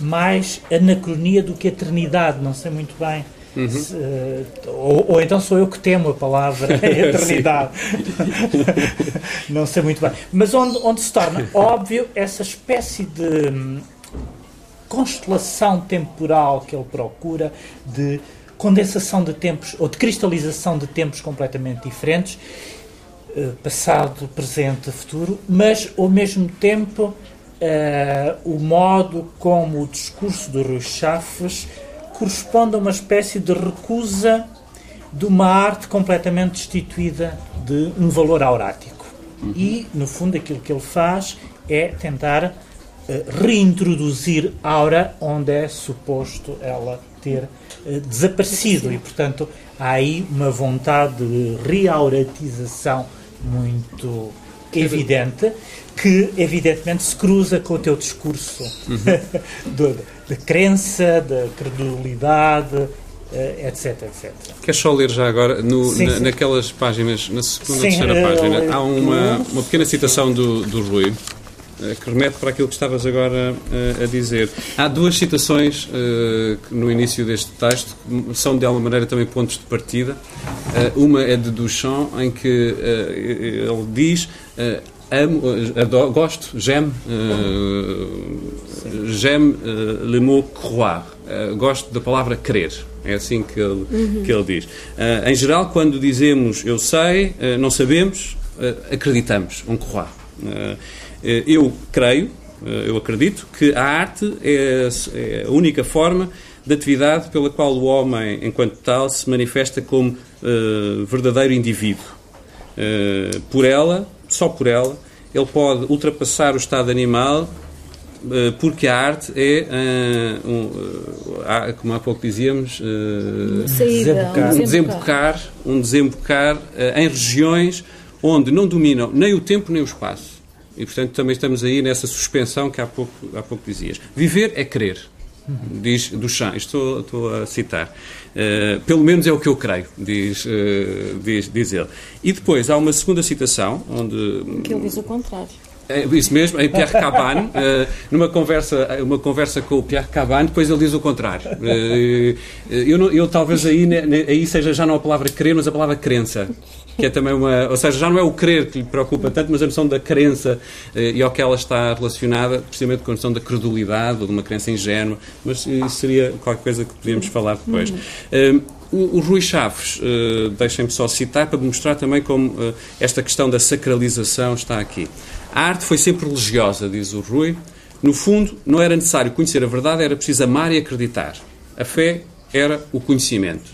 mais anacronia do que eternidade, não sei muito bem Uhum. Se, ou, ou, então sou eu que temo a palavra eternidade. não sei muito bem. Mas onde, onde se torna óbvio essa espécie de hum, constelação temporal que ele procura, de condensação de tempos ou de cristalização de tempos completamente diferentes, eh, passado, presente, futuro, mas ao mesmo tempo uh, o modo como o discurso do Rui Chafes corresponde a uma espécie de recusa de uma arte completamente destituída de um valor aurático. Uhum. E, no fundo, aquilo que ele faz é tentar uh, reintroduzir aura onde é suposto ela ter uh, desaparecido. E, portanto, há aí uma vontade de reauratização muito evidente que, evidentemente, se cruza com o teu discurso uhum. de, crença, de credulidade, Uh, etc, etc. Queres só ler já agora, no, sim, na, sim. naquelas páginas, na segunda sim, terceira uh, página, há uma, uma pequena citação do, do Rui, que remete para aquilo que estavas agora a dizer. Há duas citações no início deste texto, que são de alguma maneira também pontos de partida. uma é de Duchamp, em que ele diz amo, adoro, gosto, j'aime, uh, j'aime uh, le mot croire. Uh, gosto da palavra crer. É assim que ele, uhum. que ele diz. Em geral, quando dizemos eu sei, não sabemos, acreditamos, um croire. Eu creio, eu acredito, que a arte é, é a única forma de atividade pela qual o homem, enquanto tal, se manifesta como verdadeiro indivíduo. por ela, só por ela, ele pode ultrapassar o estado animal eh, porque a arte é, como há pouco dizíamos, Saída, um desembocar, um desembocar em regiões onde não dominam nem o tempo nem o espaço. E, portanto, também estamos aí nessa suspensão que há pouco, há pouco dizias. Viver é querer diz Duchamp, estou, estou a citar. Uh, pelo menos é o que eu creio, diz, uh, diz, diz ele. E depois há uma segunda citação, onde. Que ele diz o contrário. É, isso mesmo, em Pierre Cabane, uh, numa conversa, uma conversa com o Pierre Cabane, depois ele diz o contrário. Uh, eu, não, eu talvez aí, aí seja já não a palavra crer, mas a palavra crença. Que é também uma. Ou seja, já não é o crer que lhe preocupa tanto, mas a noção da crença e ao que ela está relacionada, precisamente com a noção da credulidade ou de uma crença ingênua. Mas isso seria qualquer coisa que podíamos falar depois. Uhum. O, o, Rui Chaves, uh, deixem-me só citar para mostrar também como uh, esta questão da sacralização está aqui. A arte foi sempre religiosa, diz o Rui. No fundo, não era necessário conhecer a verdade, era preciso amar e acreditar. A fé era o conhecimento.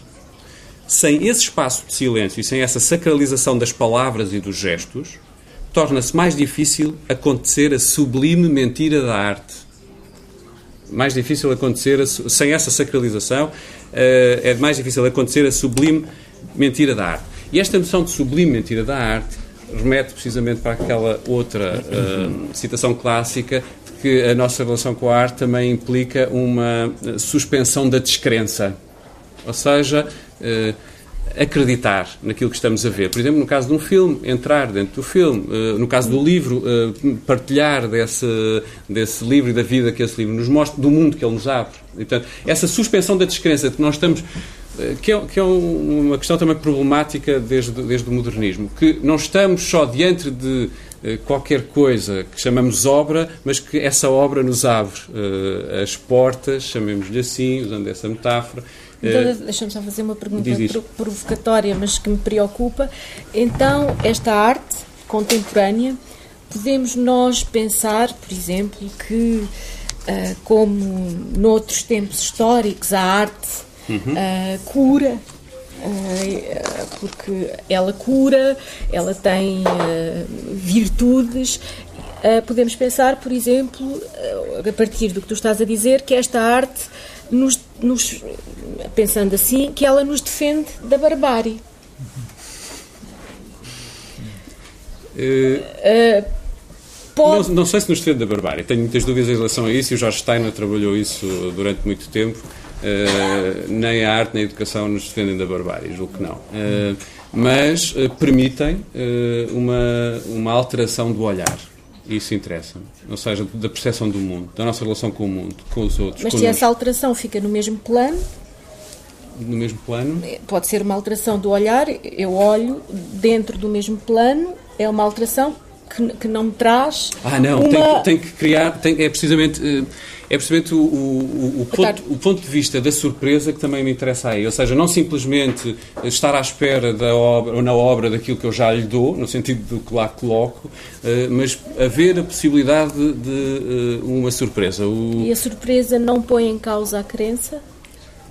Sem esse espaço de silêncio e sem essa sacralização das palavras e dos gestos, torna-se mais difícil acontecer a sublime mentira da arte. Mais difícil acontecer, a, sem essa sacralização, uh, é mais difícil acontecer a sublime mentira da arte. E esta noção de sublime mentira da arte remete precisamente para aquela outra uh, citação clássica que a nossa relação com a arte também implica uma eh, suspensão da descrença. Ou seja, uh, acreditar naquilo que estamos a ver. Por exemplo, no caso de um filme, entrar dentro do filme. Uh, no caso do livro, uh, partilhar desse, desse livro e da vida que esse livro nos mostra, do mundo que ele nos abre. E, portanto, essa suspensão da descrença de que nós estamos que é, que é uma questão também problemática desde, desde o modernismo, que não estamos só diante de uh, qualquer coisa que chamamos obra, mas que essa obra nos abre uh, as portas, chamemos-lhe assim, usando essa metáfora. Então, eh, deixa-me só fazer uma pergunta provocatória, mas que me preocupa. Então, esta arte contemporânea, podemos nós pensar, por exemplo, que, como noutros tempos históricos, a arte uhum. uh, cura, uh, porque ela cura, ela tem uh, virtudes. podemos pensar, por exemplo, a partir do que tu estás a dizer, que esta arte, nos, nos, pensando assim, que ela nos defende da barbárie. Pode... Não, não, sei se nos defende da barbárie. Tenho muitas dúvidas em relação a isso e o Jorge Steiner trabalhou isso durante muito tempo. Uh, nem a arte nem a educação nos defendem da barbárie, julgo que não. Uh, mas uh, permitem uma, uma alteração do olhar. Isso interessa-me. Ou seja, da percepção do mundo, da nossa relação com o mundo, com os outros. Mas se essa alteração fica no mesmo plano. No mesmo plano? Pode ser uma alteração do olhar, eu olho dentro do mesmo plano, é uma alteração que, que não me traz. Ah, não, uma... tem, que, tem que criar, tem, é precisamente é precisamente o, o, o, ponto, o, ponto, de vista da surpresa que também me interessa aí. Ou seja, não simplesmente estar à espera da obra, ou na obra daquilo que eu já lhe dou, no sentido do que lá coloco, eh, mas haver a possibilidade de, de eh, uma surpresa. E a surpresa não põe em causa a crença?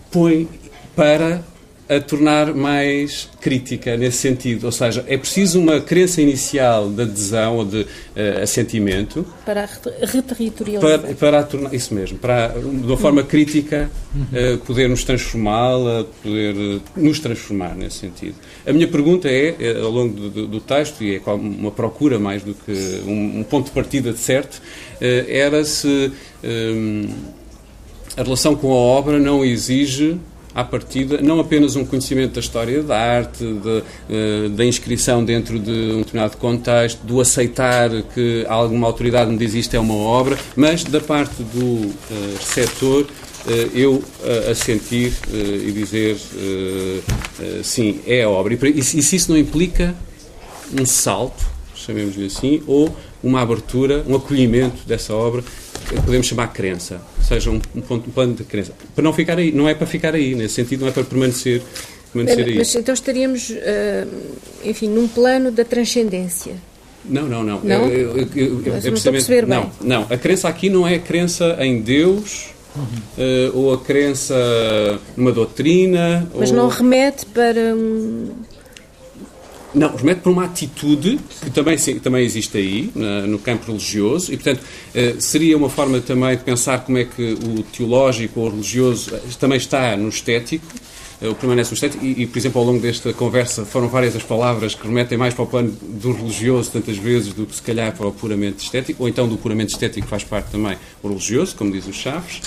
Põe para a tornar mais crítica nesse sentido. Ou seja, é preciso uma crença inicial de adesão ou de uh, assentimento. Para reterritorializar. Para, para tornar, isso mesmo, para, de uma forma crítica, uh, podermos transformá-la, poder uh, nos transformar nesse sentido. A minha pergunta é, ao longo do, do, do texto, e é uma procura mais do que um, um ponto de partida de certo, era se um, a relação com a obra não exige à partida, não apenas um conhecimento da história da arte, de, uh, da inscrição dentro de um determinado contexto, do aceitar que alguma autoridade me diz isto é uma obra, mas da parte do uh, receptor, uh, eu a sentir e dizer sim, é a obra. E, se isso não implica um salto, chamemos-lhe assim, ou uma abertura, um acolhimento dessa obra, podemos chamar crença, seja um, ponto, um plano de crença, para não ficar aí, não é para ficar aí, nesse sentido, não é para permanecer, permanecer aí. Mas então estaríamos, uh, enfim, num plano da transcendência. Não, não, não. Não, eu, eu, eu, eu não, bem. Não, a crença aqui não é a crença em Deus uhum. uh, ou a crença numa doutrina. Mas ou... não remete para um não, remete para uma atitude que também, também existe aí, no campo religioso, e, portanto, eh, seria uma forma também de pensar como é que o teológico ou o religioso eh, também está no estético, eh, o permanece no estético, e, por exemplo, ao longo desta conversa foram várias as palavras que remetem mais para o plano do religioso, tantas vezes, do que se calhar para o puramente estético, ou então do puramente estético faz parte também o religioso, como diz o Chaves.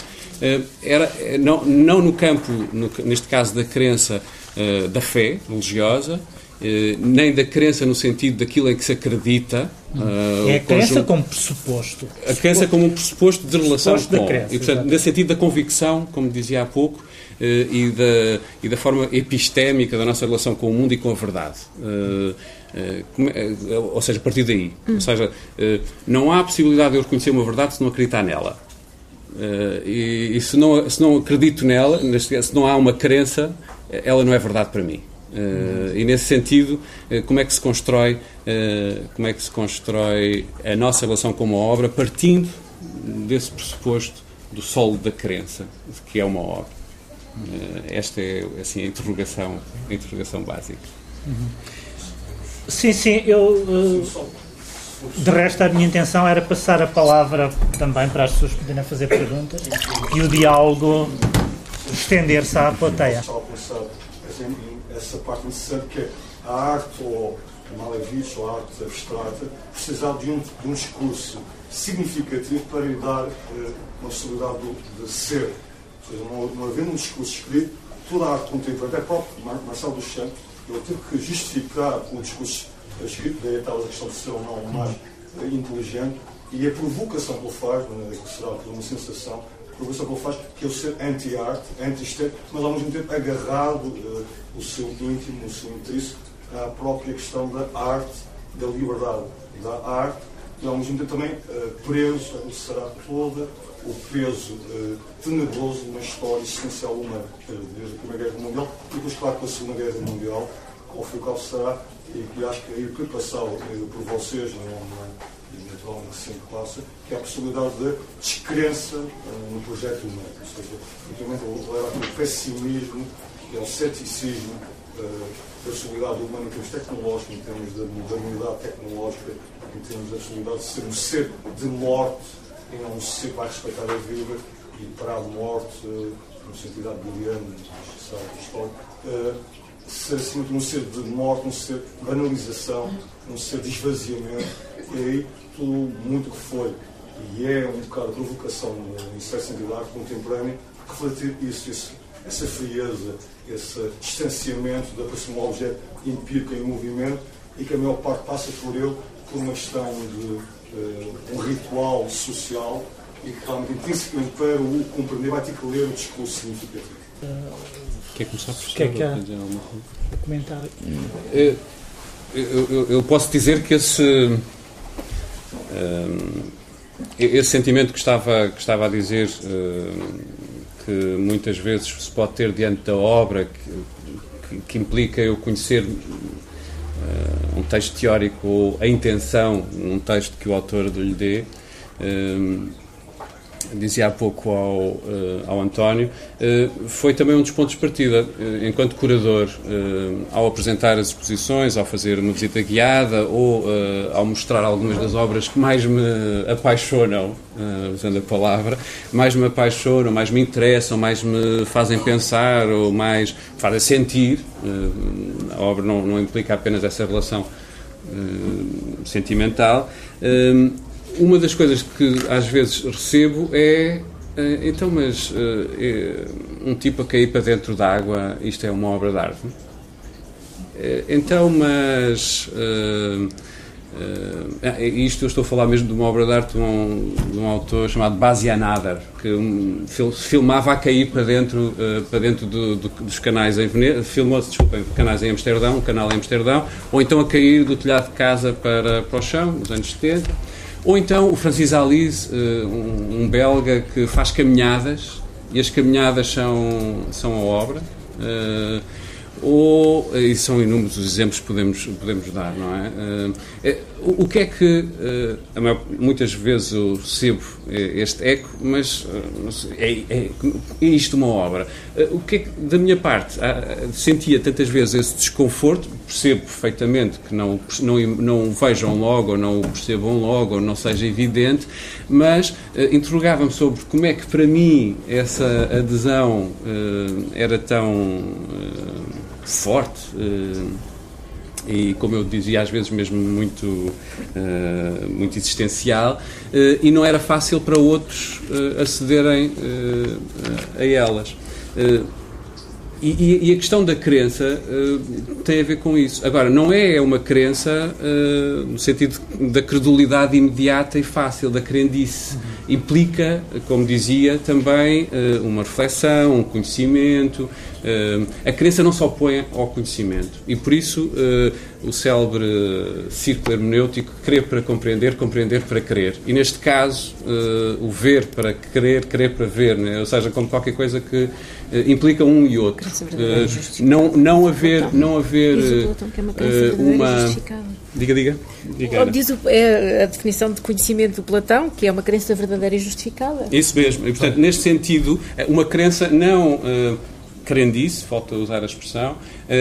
Era, não, não no campo, neste caso, da crença da fé religiosa, nem da crença no sentido daquilo em que se acredita. Uh, é a crença conjunto, como pressuposto. A crença como um pressuposto de relação pressuposto com. Crença, e, portanto, nesse sentido da convicção, como dizia há pouco, uh, e, da, e da forma epistémica da nossa relação com o mundo e com a verdade. Uh, ou seja, a partir daí. Hum. Ou seja, não há possibilidade de eu reconhecer uma verdade se não acreditar nela. e, e se, não, se não acredito nela, se não há uma crença, ela não é verdade para mim. Uh, e nesse sentido, uh, como é que se constrói, uh, como é que se constrói a nossa relação com uma obra partindo desse pressuposto do solo da crença, que é uma obra. esta é assim a interrogação, a interrogação básica. Uhum. Sim, sim, eu de resto a minha intenção era passar a palavra também para as pessoas poderem fazer perguntas e o diálogo estender-se à plateia essa parte necessária que é a arte, ou mal é visto, ou a arte abstrata, precisar de um, de um discurso significativo para lhe dar eh, uma possibilidade de, de, ser. Ou seja, não, não havendo um discurso escrito, toda a arte contemporânea, até próprio Mar Marcelo Duchamp, ele teve que justificar o discurso escrito, daí a questão de ser ou não mais eh, inteligente, e a provocação que ele faz, de que será uma sensação, a que ele faz, que é o ser anti-arte, anti-estético, mas ao mesmo tempo agarrado uh, o seu íntimo, o seu interesse à própria questão da arte, da liberdade da arte, e ao mesmo tempo também uh, preso, será toda o peso uh, tenebroso de uma história existencial humana, desde a Primeira Guerra Mundial e depois, claro, com a Segunda Guerra Mundial, ao fim e ao cabo será, e que acho que passou uh, por vocês, não, não naturalmente recente classe, que é a possibilidade de descrença uh, no projeto humano. Ou seja, efetivamente, leva ao pessimismo que é o ceticismo uh, da possibilidade humana em termos tecnológicos, em termos da modernidade tecnológica, em termos da possibilidade de ser um ser de morte e não um ser que vai respeitar a vida e para a morte, uh, no sentido abeliano, histórico, ser acima de um ser de morte, um ser de banalização, um ser de esvaziamento, e aí tudo muito que foi e é um bocado de provocação sentido da arte contemporânea, refletir isso, isso essa frieza, esse distanciamento da próxima um objeto empírico em movimento e que a maior parte passa por ele por uma questão de uh, um ritual social e que realmente intrinsecamente para o compreender vai ter que ler o discurso significativo. Quer começar por Quer que há comentar? Eu, eu, eu, posso dizer que esse um, esse sentimento que estava, que estava a dizer que muitas vezes se pode ter diante da obra, que, que, que implica eu conhecer uh, um texto teórico ou a intenção num texto que o autor lhe dê. Uh, dizia há pouco ao, uh, ao António, uh, foi também um dos pontos de partida. Uh, enquanto curador, ao apresentar as exposições, ao fazer uma visita guiada ou ao mostrar algumas das obras que mais me apaixonam, usando a palavra, mais me apaixonam, mais me interessam, mais me fazem pensar ou mais fazem sentir. a obra não, não implica apenas essa relação sentimental uma das coisas que às vezes recebo é eh, então, mas uh, um tipo a cair para dentro d'água, isto é uma obra de arte? Então, mas uh, isto eu estou a falar mesmo de uma obra de arte de um, de um autor chamado Bazianader, que um, filmava a cair para dentro, para dentro do, do, dos canais em Veneza, filmou-se, desculpem, canais em Amsterdão, um canal em Amsterdão, ou então a cair do telhado de casa para, para o chão, nos anos 70 ou então o Francis Alice, eh, um, belga que faz caminhadas, e as caminhadas são, são a obra. Ou, e são inúmeros os exemplos que podemos, podemos dar, não é? Uh, o, o, que é que, maior, muitas vezes eu recebo este eco, mas é, é, é, isto uma obra. o que é que, da minha parte, sentia tantas vezes esse desconforto, percebo perfeitamente que não, não, não vejam logo, ou não o percebam logo, ou não seja evidente, mas interrogava-me sobre como é que para mim essa adesão era tão forte uh, e, como eu dizia, às vezes mesmo muito, uh, muito existencial, uh, e não era fácil para outros acederem a elas. e, e, a questão da crença uh, tem a ver com isso. Agora, não é uma crença uh, no sentido da credulidade imediata e fácil, da crendice. Implica, como dizia, também uh, uma reflexão, um conhecimento. a crença não se opõe ao conhecimento. E por isso o célebre círculo hermenêutico, crer para compreender, compreender para crer. E neste caso, o ver para crer, crer para ver. Né? Ou seja, como qualquer coisa que implica um e outro. Uh, não, não haver, não haver uh, uma. Diga, diga. diga diz o, é a definição de conhecimento do Platão, que é uma crença verdadeira e justificada. Isso mesmo. E, portanto, neste sentido, uma crença não crendice, falta usar a expressão,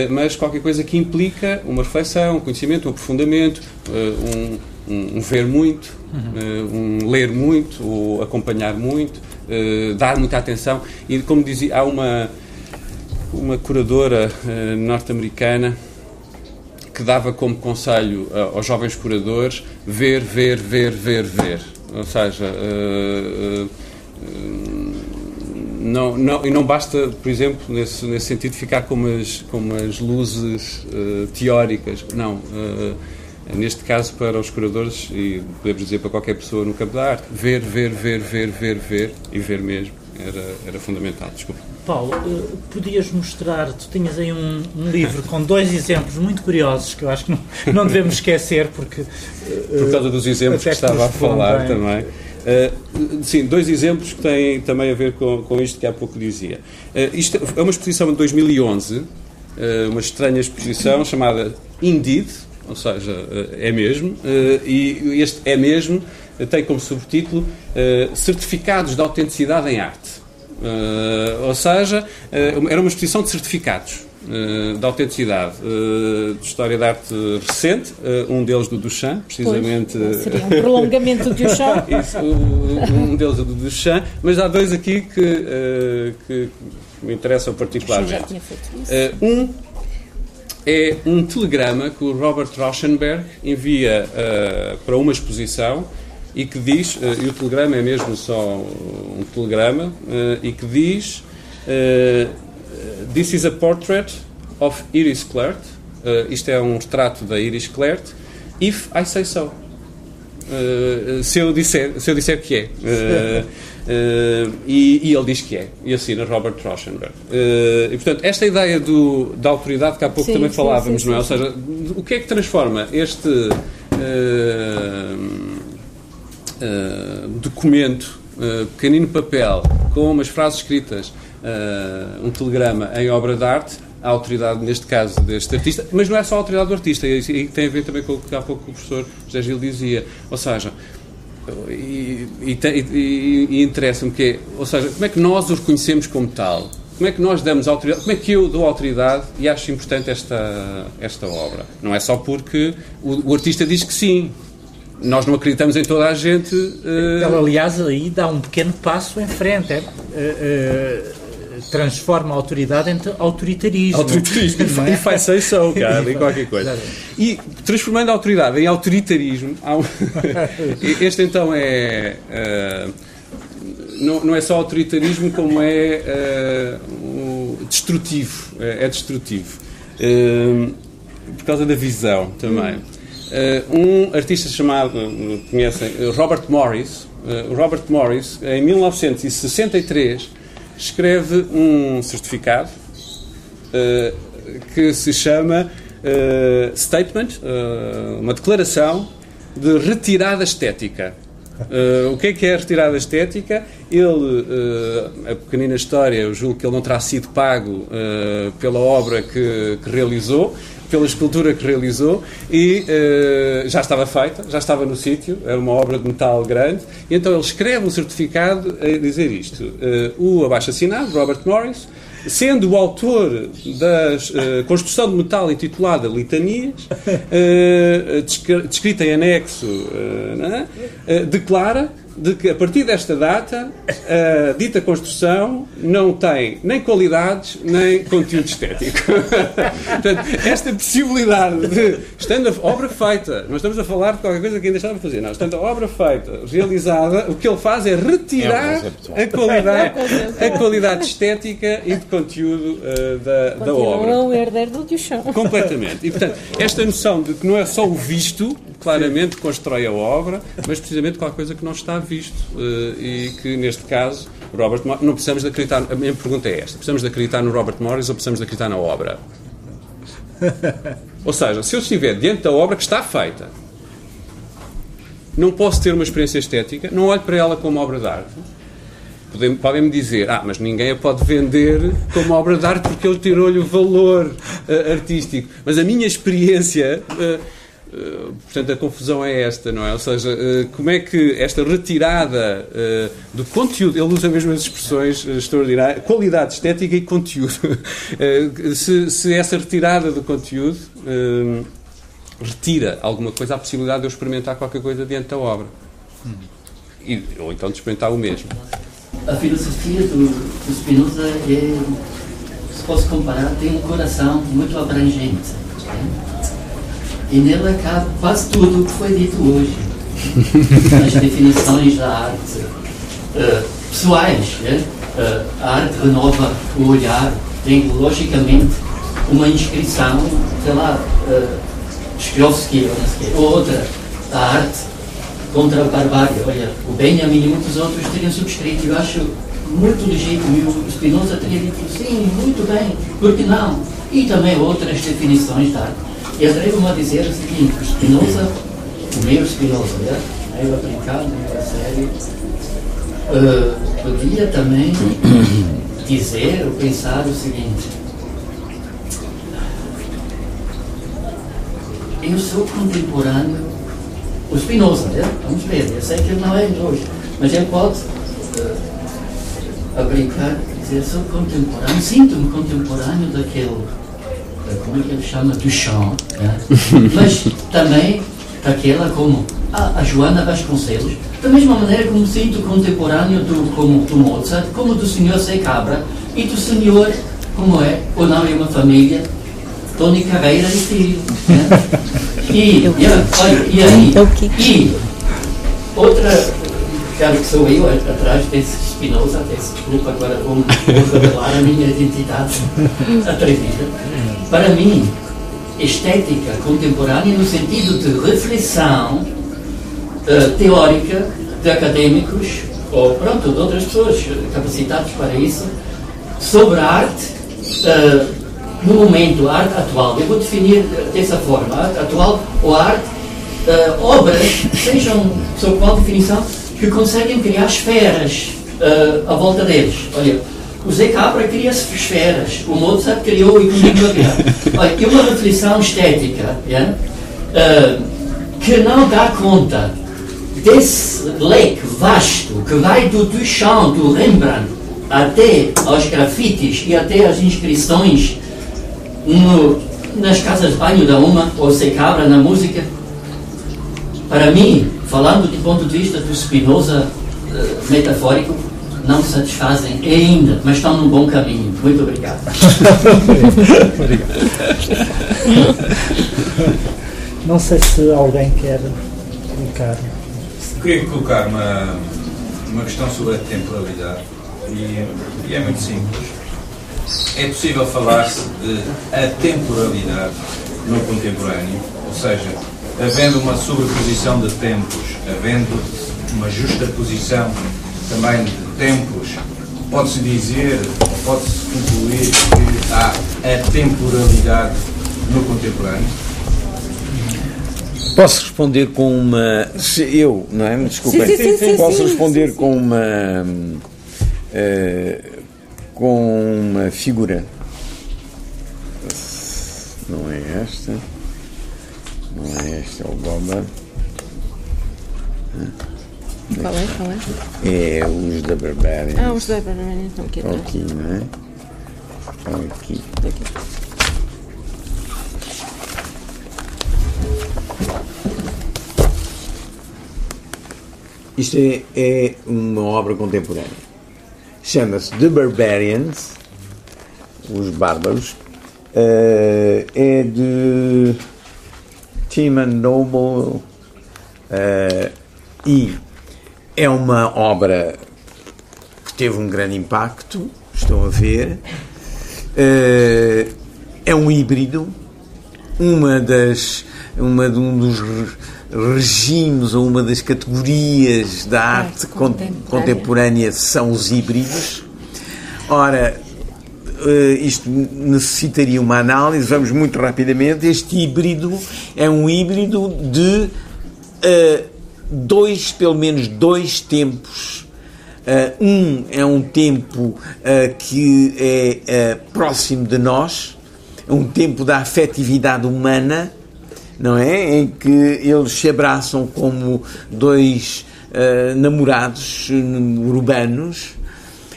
mas qualquer coisa que implica uma reflexão, um conhecimento, um aprofundamento, um, um, um ver muito, uhum. um ler muito, ou acompanhar muito, uh, dar muita atenção. E, como dizia, há uma, uma curadora uh, norte-americana que dava como conselho uh, aos jovens curadores ver, ver, ver, ver, ver. Ou seja, não, não, e não basta, por exemplo, nesse, nesse sentido, ficar com as, com as luzes teóricas. Não neste caso para os curadores e podemos dizer para qualquer pessoa no campo da arte, ver, ver, ver, ver, ver, ver e ver mesmo era, era fundamental. Desculpa. Paulo, uh, podias mostrar, tu tinhas aí um, um, livro com dois exemplos muito curiosos que eu acho que não, não devemos esquecer porque... Uh, Por causa dos exemplos que estava a falar também. Uh, sim, dois exemplos que têm também a ver com, com isto que há pouco dizia. Uh, isto é uma exposição de 2011, uh, uma estranha exposição chamada Indeed, ou seja, eh, é mesmo, eh, e este é mesmo tem como subtítulo eh, Certificados de Autenticidade em Arte. Ou seja, era uma exposição de certificados de autenticidade de história da arte recente, um deles do Duchamp, precisamente. Pois, seria um prolongamento do Duchamp. Isso, um deles é do Duchamp, mas há dois aqui que, que me interessam particularmente. Já tinha feito isso. Um é um telegrama que o Robert Rauschenberg envia uh, para uma exposição e que diz, uh, e o telegrama é mesmo só um telegrama, uh, e que diz This is a portrait of Iris Clert, isto é um retrato da Iris Clert, if I say so. se, eu disser, se eu disser que é. Uh, e, e, ele diz que é, e assina Robert Rauschenberg. Uh, e portanto, esta ideia do, da autoridade que há pouco sim, também sim, falávamos, sim, não é? Ou seja, o que é que transforma este uh, documento, pequenino papel, com umas frases escritas, um telegrama em obra de arte, a autoridade, neste caso, deste artista, mas não é só a autoridade do artista, e tem a ver também com o que há pouco o professor José Gil dizia. Ou seja, e, e, e, interessa-me que é, ou seja, como é que nós os reconhecemos como tal? Como é que nós damos autoridade? Como é que eu dou autoridade e acho importante esta, esta obra? Não é só porque o, o artista diz que sim. Nós não acreditamos em toda a gente. Uh... Ela, aliás, aí dá um pequeno passo em frente. É? Uh, uh transforma a autoridade em autoritarismo. Autoritarismo. É? E faz so, cara, em qualquer coisa. E transformando a autoridade em autoritarismo, um... este então é. Uh, não, não é só autoritarismo, como é uh, destrutivo. É, é destrutivo. Uh, por causa da visão também. um artista chamado, conhecem, Robert Morris. Robert Morris, em 1963 escreve um certificado uh, que se chama uh, Statement, uh, uma declaração de retirada estética. o que é que é a retirada estética? Ele, a pequenina história, eu julgo que ele não terá sido pago pela obra que, que realizou, pela escultura que realizou e uh, já estava feita, já estava no sítio, era uma obra de metal grande, e então ele escreve um certificado a dizer isto. Uh, o abaixo-assinado, Robert Morris, sendo o autor da uh, construção de metal intitulada Litanias, descrita em anexo, uh, declara de que a partir desta data a dita construção não tem nem qualidades nem conteúdo estético. Portanto, esta possibilidade de, estando a obra feita, nós estamos a falar de qualquer coisa que ainda estava a fazer, não, estando a obra feita, realizada, o que ele faz é retirar é a, qualidade, a qualidade estética e de conteúdo uh, da, da obra. o herdeiro do Duchamp. Completamente. E, portanto, esta noção de que não é só o visto, claramente constrói a obra, mas precisamente qualquer coisa que não está visto uh, e que, neste caso, Robert não precisamos de acreditar, a minha pergunta é esta, precisamos de acreditar no Robert Morris ou precisamos de acreditar na obra? Ou seja, se eu estiver diante da obra que está feita, não posso ter uma experiência estética, não olho para ela como obra de arte, podem-me dizer, ah, mas ninguém a pode vender como obra de arte porque ele tirou-lhe o valor uh, artístico. Mas a minha experiência. Uh, Uh, portanto, a confusão é esta, não é? Ou seja, uh, como é que esta retirada uh, do conteúdo, ele usa mesmo as expressões extraordinárias, qualidade estética e conteúdo. se, se, essa retirada do conteúdo retira alguma coisa, a possibilidade de eu experimentar qualquer coisa diante da obra. E, ou então de experimentar o mesmo a filosofia do, do Spinoza é, se posso comparar, tem um coração muito abrangente. Né? E nele cabe quase tudo o que foi dito hoje. As definições da arte uh, pessoais. Né? Uh, a arte renova o olhar, tem logicamente uma inscrição, sei lá, uh, ou outra. A arte contra a barbárie. Olha, o Benjamin e muitos outros teriam subscrito. Eu acho muito legítimo. E o Spinoza teria dito, sim, muito bem, por que não? E também outras definições da arte. E atrevo-me a dizer o seguinte, o Spinoza, o meu Spinoza, é? meio aplicado, meio a sério, uh, podia também dizer ou pensar o seguinte, eu sou contemporâneo o Spinoza, né? vamos ver, eu sei que ele não é hoje, mas ele pode uh, brincar, dizer, sou contemporâneo, sinto-me contemporâneo daquele, como é que ele chama, Duchamp, né? mas também daquela como a, a, Joana Vasconcelos, da mesma maneira como sinto contemporâneo do, como do Mozart, como do senhor C. Cabra e do senhor, como é, ou não é uma família, Tony Carreira e filho. Né? E, e, olha, e aí, e outra, cara que sou eu atrás desse Spinoza, peço desculpa, agora vou, vou revelar a minha identidade atrevida. Para mim, estética contemporânea no sentido de reflexão uh, teórica de académicos ou pronto, de outras pessoas capacitadas para isso sobre a arte uh, no momento, a arte atual, eu vou definir dessa forma, a arte atual ou a arte, uh, obras, sejam sob qual definição, que conseguem criar esferas uh, à volta deles. Olha, o Zé Capra cria esferas, o Mozart criou a criar. Olha, e uma reflexão estética yeah? uh, que não dá conta desse leque vasto que vai do Duchamp, do Rembrandt, até aos grafites e até às inscrições no, nas casas de banho da uma, ou se cabra na música. Para mim, falando do ponto de vista do Spinoza metafórico, não satisfazem ainda, mas estão num bom caminho. Muito obrigado. Não sei se alguém quer colocar. Queria colocar uma, uma questão sobre a temporalidade e, e é muito simples é possível falar-se de atemporalidade no contemporâneo, ou seja, havendo uma sobreposição de tempos, havendo uma justa posição também de tempos, pode-se dizer, ou pode-se concluir que há atemporalidade no contemporâneo? Posso responder com uma. Eu, não é? Desculpem. Sim, sim, sim, Posso responder com uma. Uh, com uma figura. Não é esta. Não é esta, é o Boba. Qual é? Qual é? É os da Barbarian. Ah, os da Barbarian estão aqui atrás. Aqui, não é? Estão aqui. Aqui. isto é, é uma obra contemporânea. Chama-se The Barbarians, Os Bárbaros. Uh, é de Timon Noble uh, e é uma obra que teve um grande impacto, estão a ver. Uh, é um híbrido, uma das uma de um dos regimes ou uma das categorias da arte contemporânea. contemporânea são os híbridos. Ora, eh, isto necessitaria uma análise, vamos muito rapidamente. Este híbrido é um híbrido de uh, dois, pelo menos dois tempos. Uh, um é um tempo uh, que é próximo de nós, um tempo da afetividade humana, não é? Em que eles se abraçam como dois uh, namorados urbanos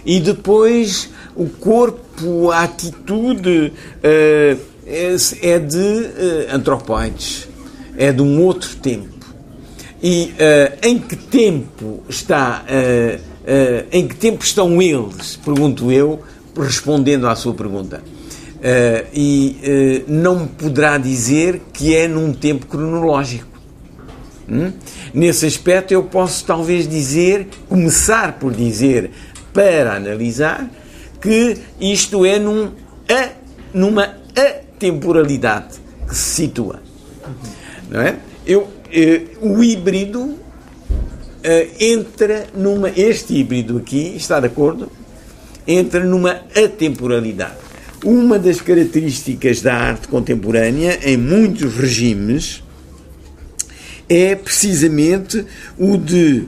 e depois o corpo, a atitude uh, é, é, de uh, antropóides, é de um outro tempo. E em que tempo está, em que tempo estão eles? Pergunto eu, respondendo à sua pergunta. Uh, e uh, não poderá dizer que é num tempo cronológico. Hum? Nesse aspecto, eu posso talvez dizer, começar por dizer, para analisar, que isto é num a, numa atemporalidade que se situa. Não é? Eu, uh, o híbrido entra numa. Este híbrido aqui, está de acordo? Entra numa atemporalidade. Uma das características da arte contemporânea em muitos regimes é precisamente o de uh,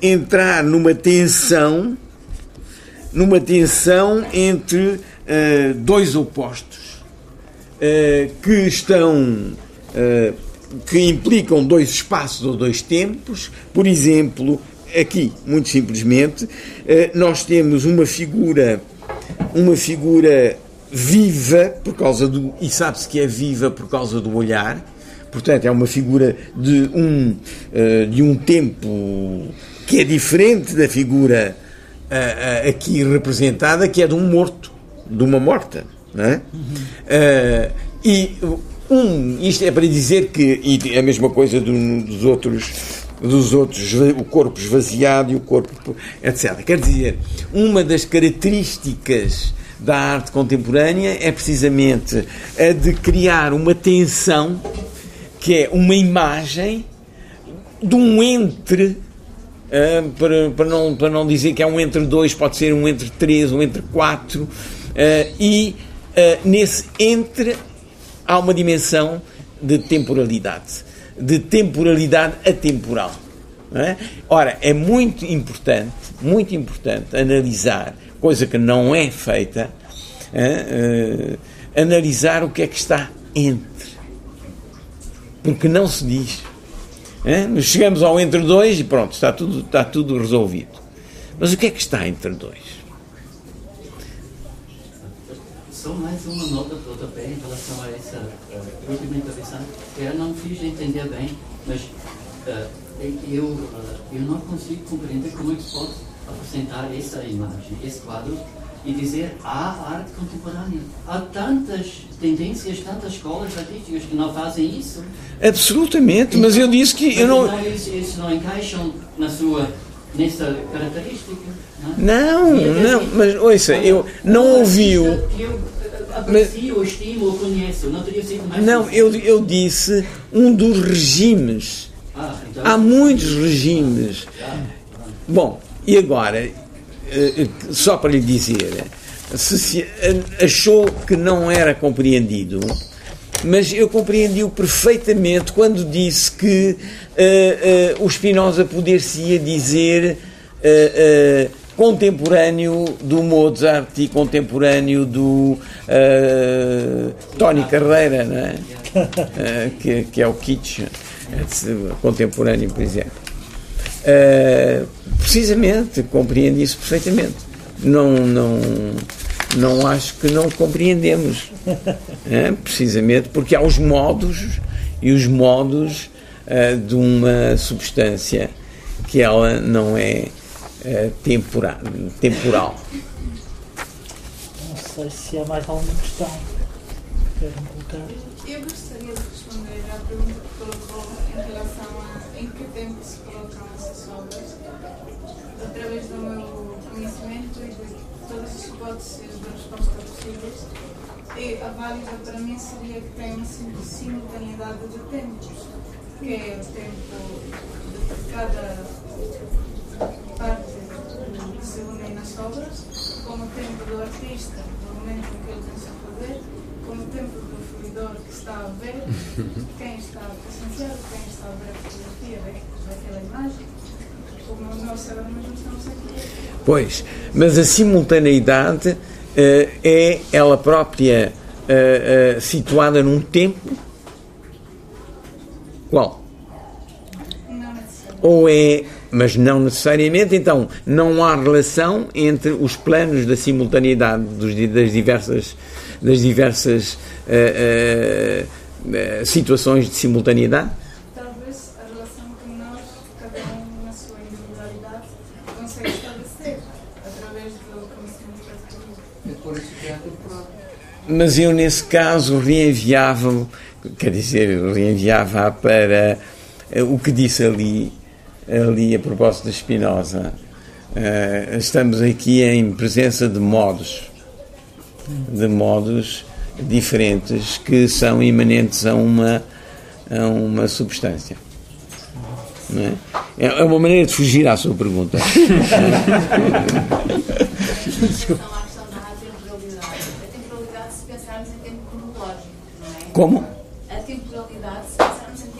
entrar numa tensão, numa tensão entre dois opostos que estão que implicam dois espaços ou dois tempos. Por exemplo, aqui, muito simplesmente, nós temos uma figura uma figura viva por causa do e sabe-se que é viva por causa do olhar portanto é uma figura de um uh, de um tempo que é diferente da figura uh, uh, aqui representada que é de um morto de uma morta não é? Uhum. e um isto é para dizer que e é a mesma coisa do, dos outros dos outros, o corpo esvaziado e o corpo, etc. Quer dizer, uma das características da arte contemporânea é precisamente a de criar uma tensão que é uma imagem de um entre uh, para, para, não, para não dizer que é um entre dois, pode ser um entre três, um entre quatro, uh, e uh, nesse entre há uma dimensão de temporalidade de temporalidade atemporal. É? Ora, é muito importante, muito importante analisar, coisa que não é feita, é? Uh, analisar o que é que está entre. Porque não se diz. É? Chegamos ao entre dois e pronto, está tudo, está tudo resolvido. Mas o que é que está entre dois? Só mais uma nota do rodapé em relação a essa uh, argumentação que eu não fiz entender bem, mas uh, eu, uh, eu não consigo compreender como é que se pode apresentar essa imagem, esse quadro, e dizer há arte contemporânea. Há tantas tendências, tantas escolas artísticas que não fazem isso. Absolutamente, mas eu disse que eu não. Então, isso, isso não encaixam na sua nessa característica? Não, não, mas ouça, eu não ouviu. Eu aprecio, estimo, conheço, não teria sido mais. Não, eu, eu disse um dos regimes. Ah, então... Há muitos regimes. Bom, e agora, eh, eh, só para lhe dizer, se achou que não era compreendido, mas eu compreendi-o perfeitamente quando disse que uh, uh, o Spinoza poder-se-ia dizer uh, contemporâneo do Mozart e contemporâneo do Tony Carreira, não é? que, que, é o Kitsch, contemporâneo, por exemplo. precisamente, compreendi isso perfeitamente. Não, não, não acho que não compreendemos. Precisamente porque há os modos e os modos uh, de uma substância que ela não é uh, tempora, temporal. Não sei se há mais alguma questão. Querem colocar? Eu gostaria de responder à pergunta que colocou em relação a em que tempo se colocam essas obras, através do meu conhecimento e de todas as hipóteses de resposta possíveis. E a válida para mim seria que tem uma simultaneidade de tempos, que é o tempo de cada parte que se une nas obras, como o tempo do artista, no momento em que ele pensa fazer, como o tempo do seguidor que está a ver, quem está a presenciar, quem está a ver a fotografia daquela imagem. Como nós sabemos, estamos aqui. Pois, mas a simultaneidade uh, é ela própria uh, uh, situada num tempo? Qual? Ou é mas não necessariamente, então não há relação entre os planos da simultaneidade dos, das diversas das diversas uh, uh, situações de simultaneidade? Talvez a relação que nós, cada um na sua individualidade, consegue estabelecer através do conhecimento é Mas eu, nesse caso, reenviava, quer dizer, reenviava para o que disse ali, ali a propósito de Spinoza. Uh, estamos aqui em presença de modos de modos diferentes que são imanentes a uma, a uma substância. É? é? é? uma maneira de fugir à sua pergunta. Como? A temporalidade, se pensarmos em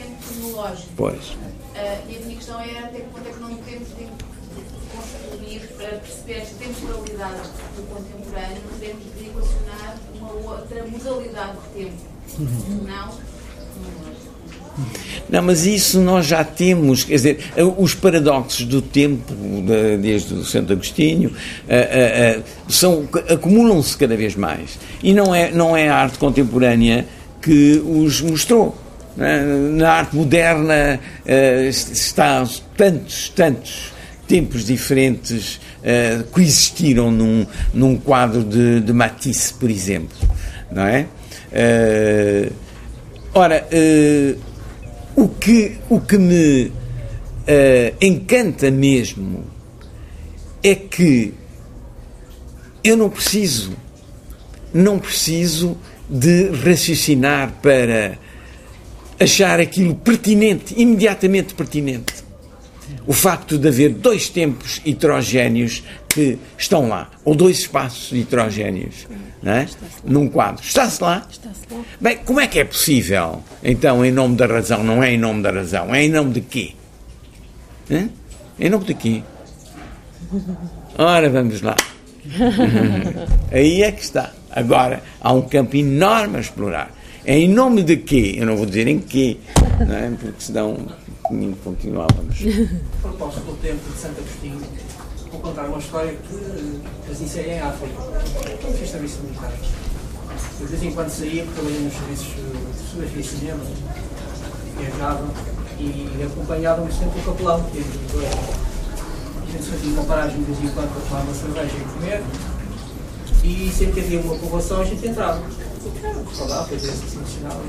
Pois. Uh, e a minha questão era até que ponto é que não temos de construir para perceber as temporalidades do contemporâneo, podemos equacionar uma outra modalidade de tempo. Uhum. Não. Não, mas isso nós já temos, quer dizer, os paradoxos do tempo, desde o Santo Agostinho, são, acumulam-se cada vez mais. E não é, não é a arte contemporânea que os mostrou. É? Na arte moderna está tantos, tantos tempos diferentes coexistiram num, num quadro de, de Matisse, por exemplo. Não é? Uh, ora, o, que, o que me encanta mesmo é que eu não preciso, não preciso de raciocinar para achar aquilo pertinente, imediatamente pertinente o facto de haver dois tempos heterogéneos que estão lá, ou dois espaços heterogéneos, é? num quadro. Está-se lá? lá? Bem, como é que é possível, então, em nome da razão? Não é em nome da razão, é em nome de quê? Em nome de quê? Ora, vamos lá. Aí é que está. Agora, há um campo enorme a explorar. É em nome de quê? Eu não vou dizer em quê, não é? porque senão continuávamos. Proposta pelo tempo de Santo Agostinho, vou contar uma história que as iniciei em África. Fiz serviço militar. de vez em quando saía, porque trabalhei nos serviços de fotografia e cinema, viajava e acompanhava-me sempre o capelão, que é a gente fazia uma paragem de vez em quando para tomar uma cerveja e comer, e sempre que havia uma povoação a gente entrava. Falar, fazer esse sinal,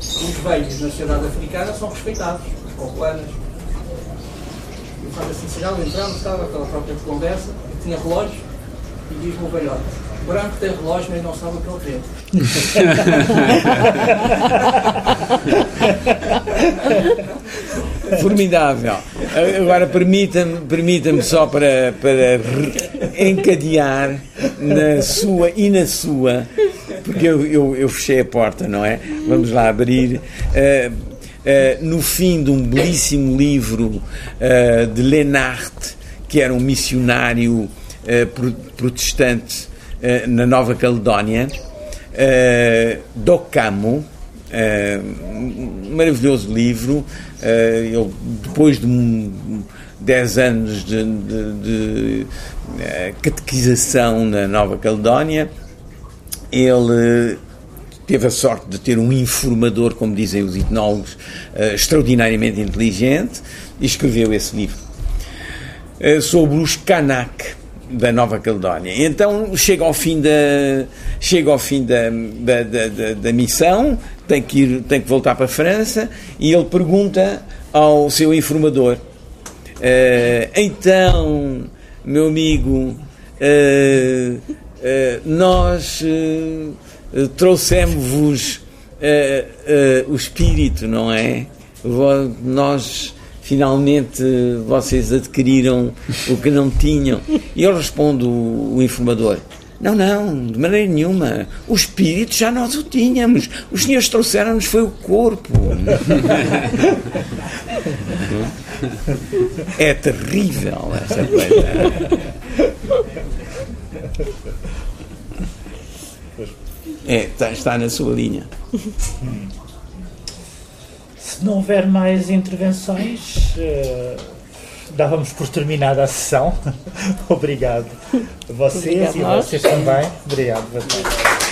os velhos na sociedade africana são respeitados, os populanos. Eu faço assim sinal, entramos, estava aquela própria conversa, tinha relógio e diz-me o velhote. O branco tem relógio, mas não sabe o que ele tem. Formidável. Agora permita-me permita só para, para encadear na sua e na sua porque eu, eu, eu, fechei a porta, não é? Vamos lá abrir. Uh, uh, no fim de um belíssimo livro uh, de Lenart, que era um missionário protestante na Nova Caledónia, Docamo, um maravilhoso livro. ele, depois de um, 10 anos de, de, de catequização na Nova Caledónia, ele teve a sorte de ter um informador, como dizem os etnólogos, uh, extraordinariamente inteligente e escreveu esse livro uh, sobre os Kanak da Nova Caledónia. Então chega ao fim da chega ao fim da, da, da, da, missão, tem que ir, tem que voltar para a França e ele pergunta ao seu informador: uh, então, meu amigo, nós trouxemos-vos o espírito, não é? Nós finalmente vocês adquiriram o que não tinham. E eu respondo o, o informador: não, não, de maneira nenhuma. O espírito já nós o tínhamos. Os senhores trouxeram-nos foi o corpo. é terrível essa coisa. É, está, está na sua linha. Se não houver mais intervenções, uh, dávamos por terminada a sessão. Obrigado a vocês Obrigado e a vocês também. Obrigado.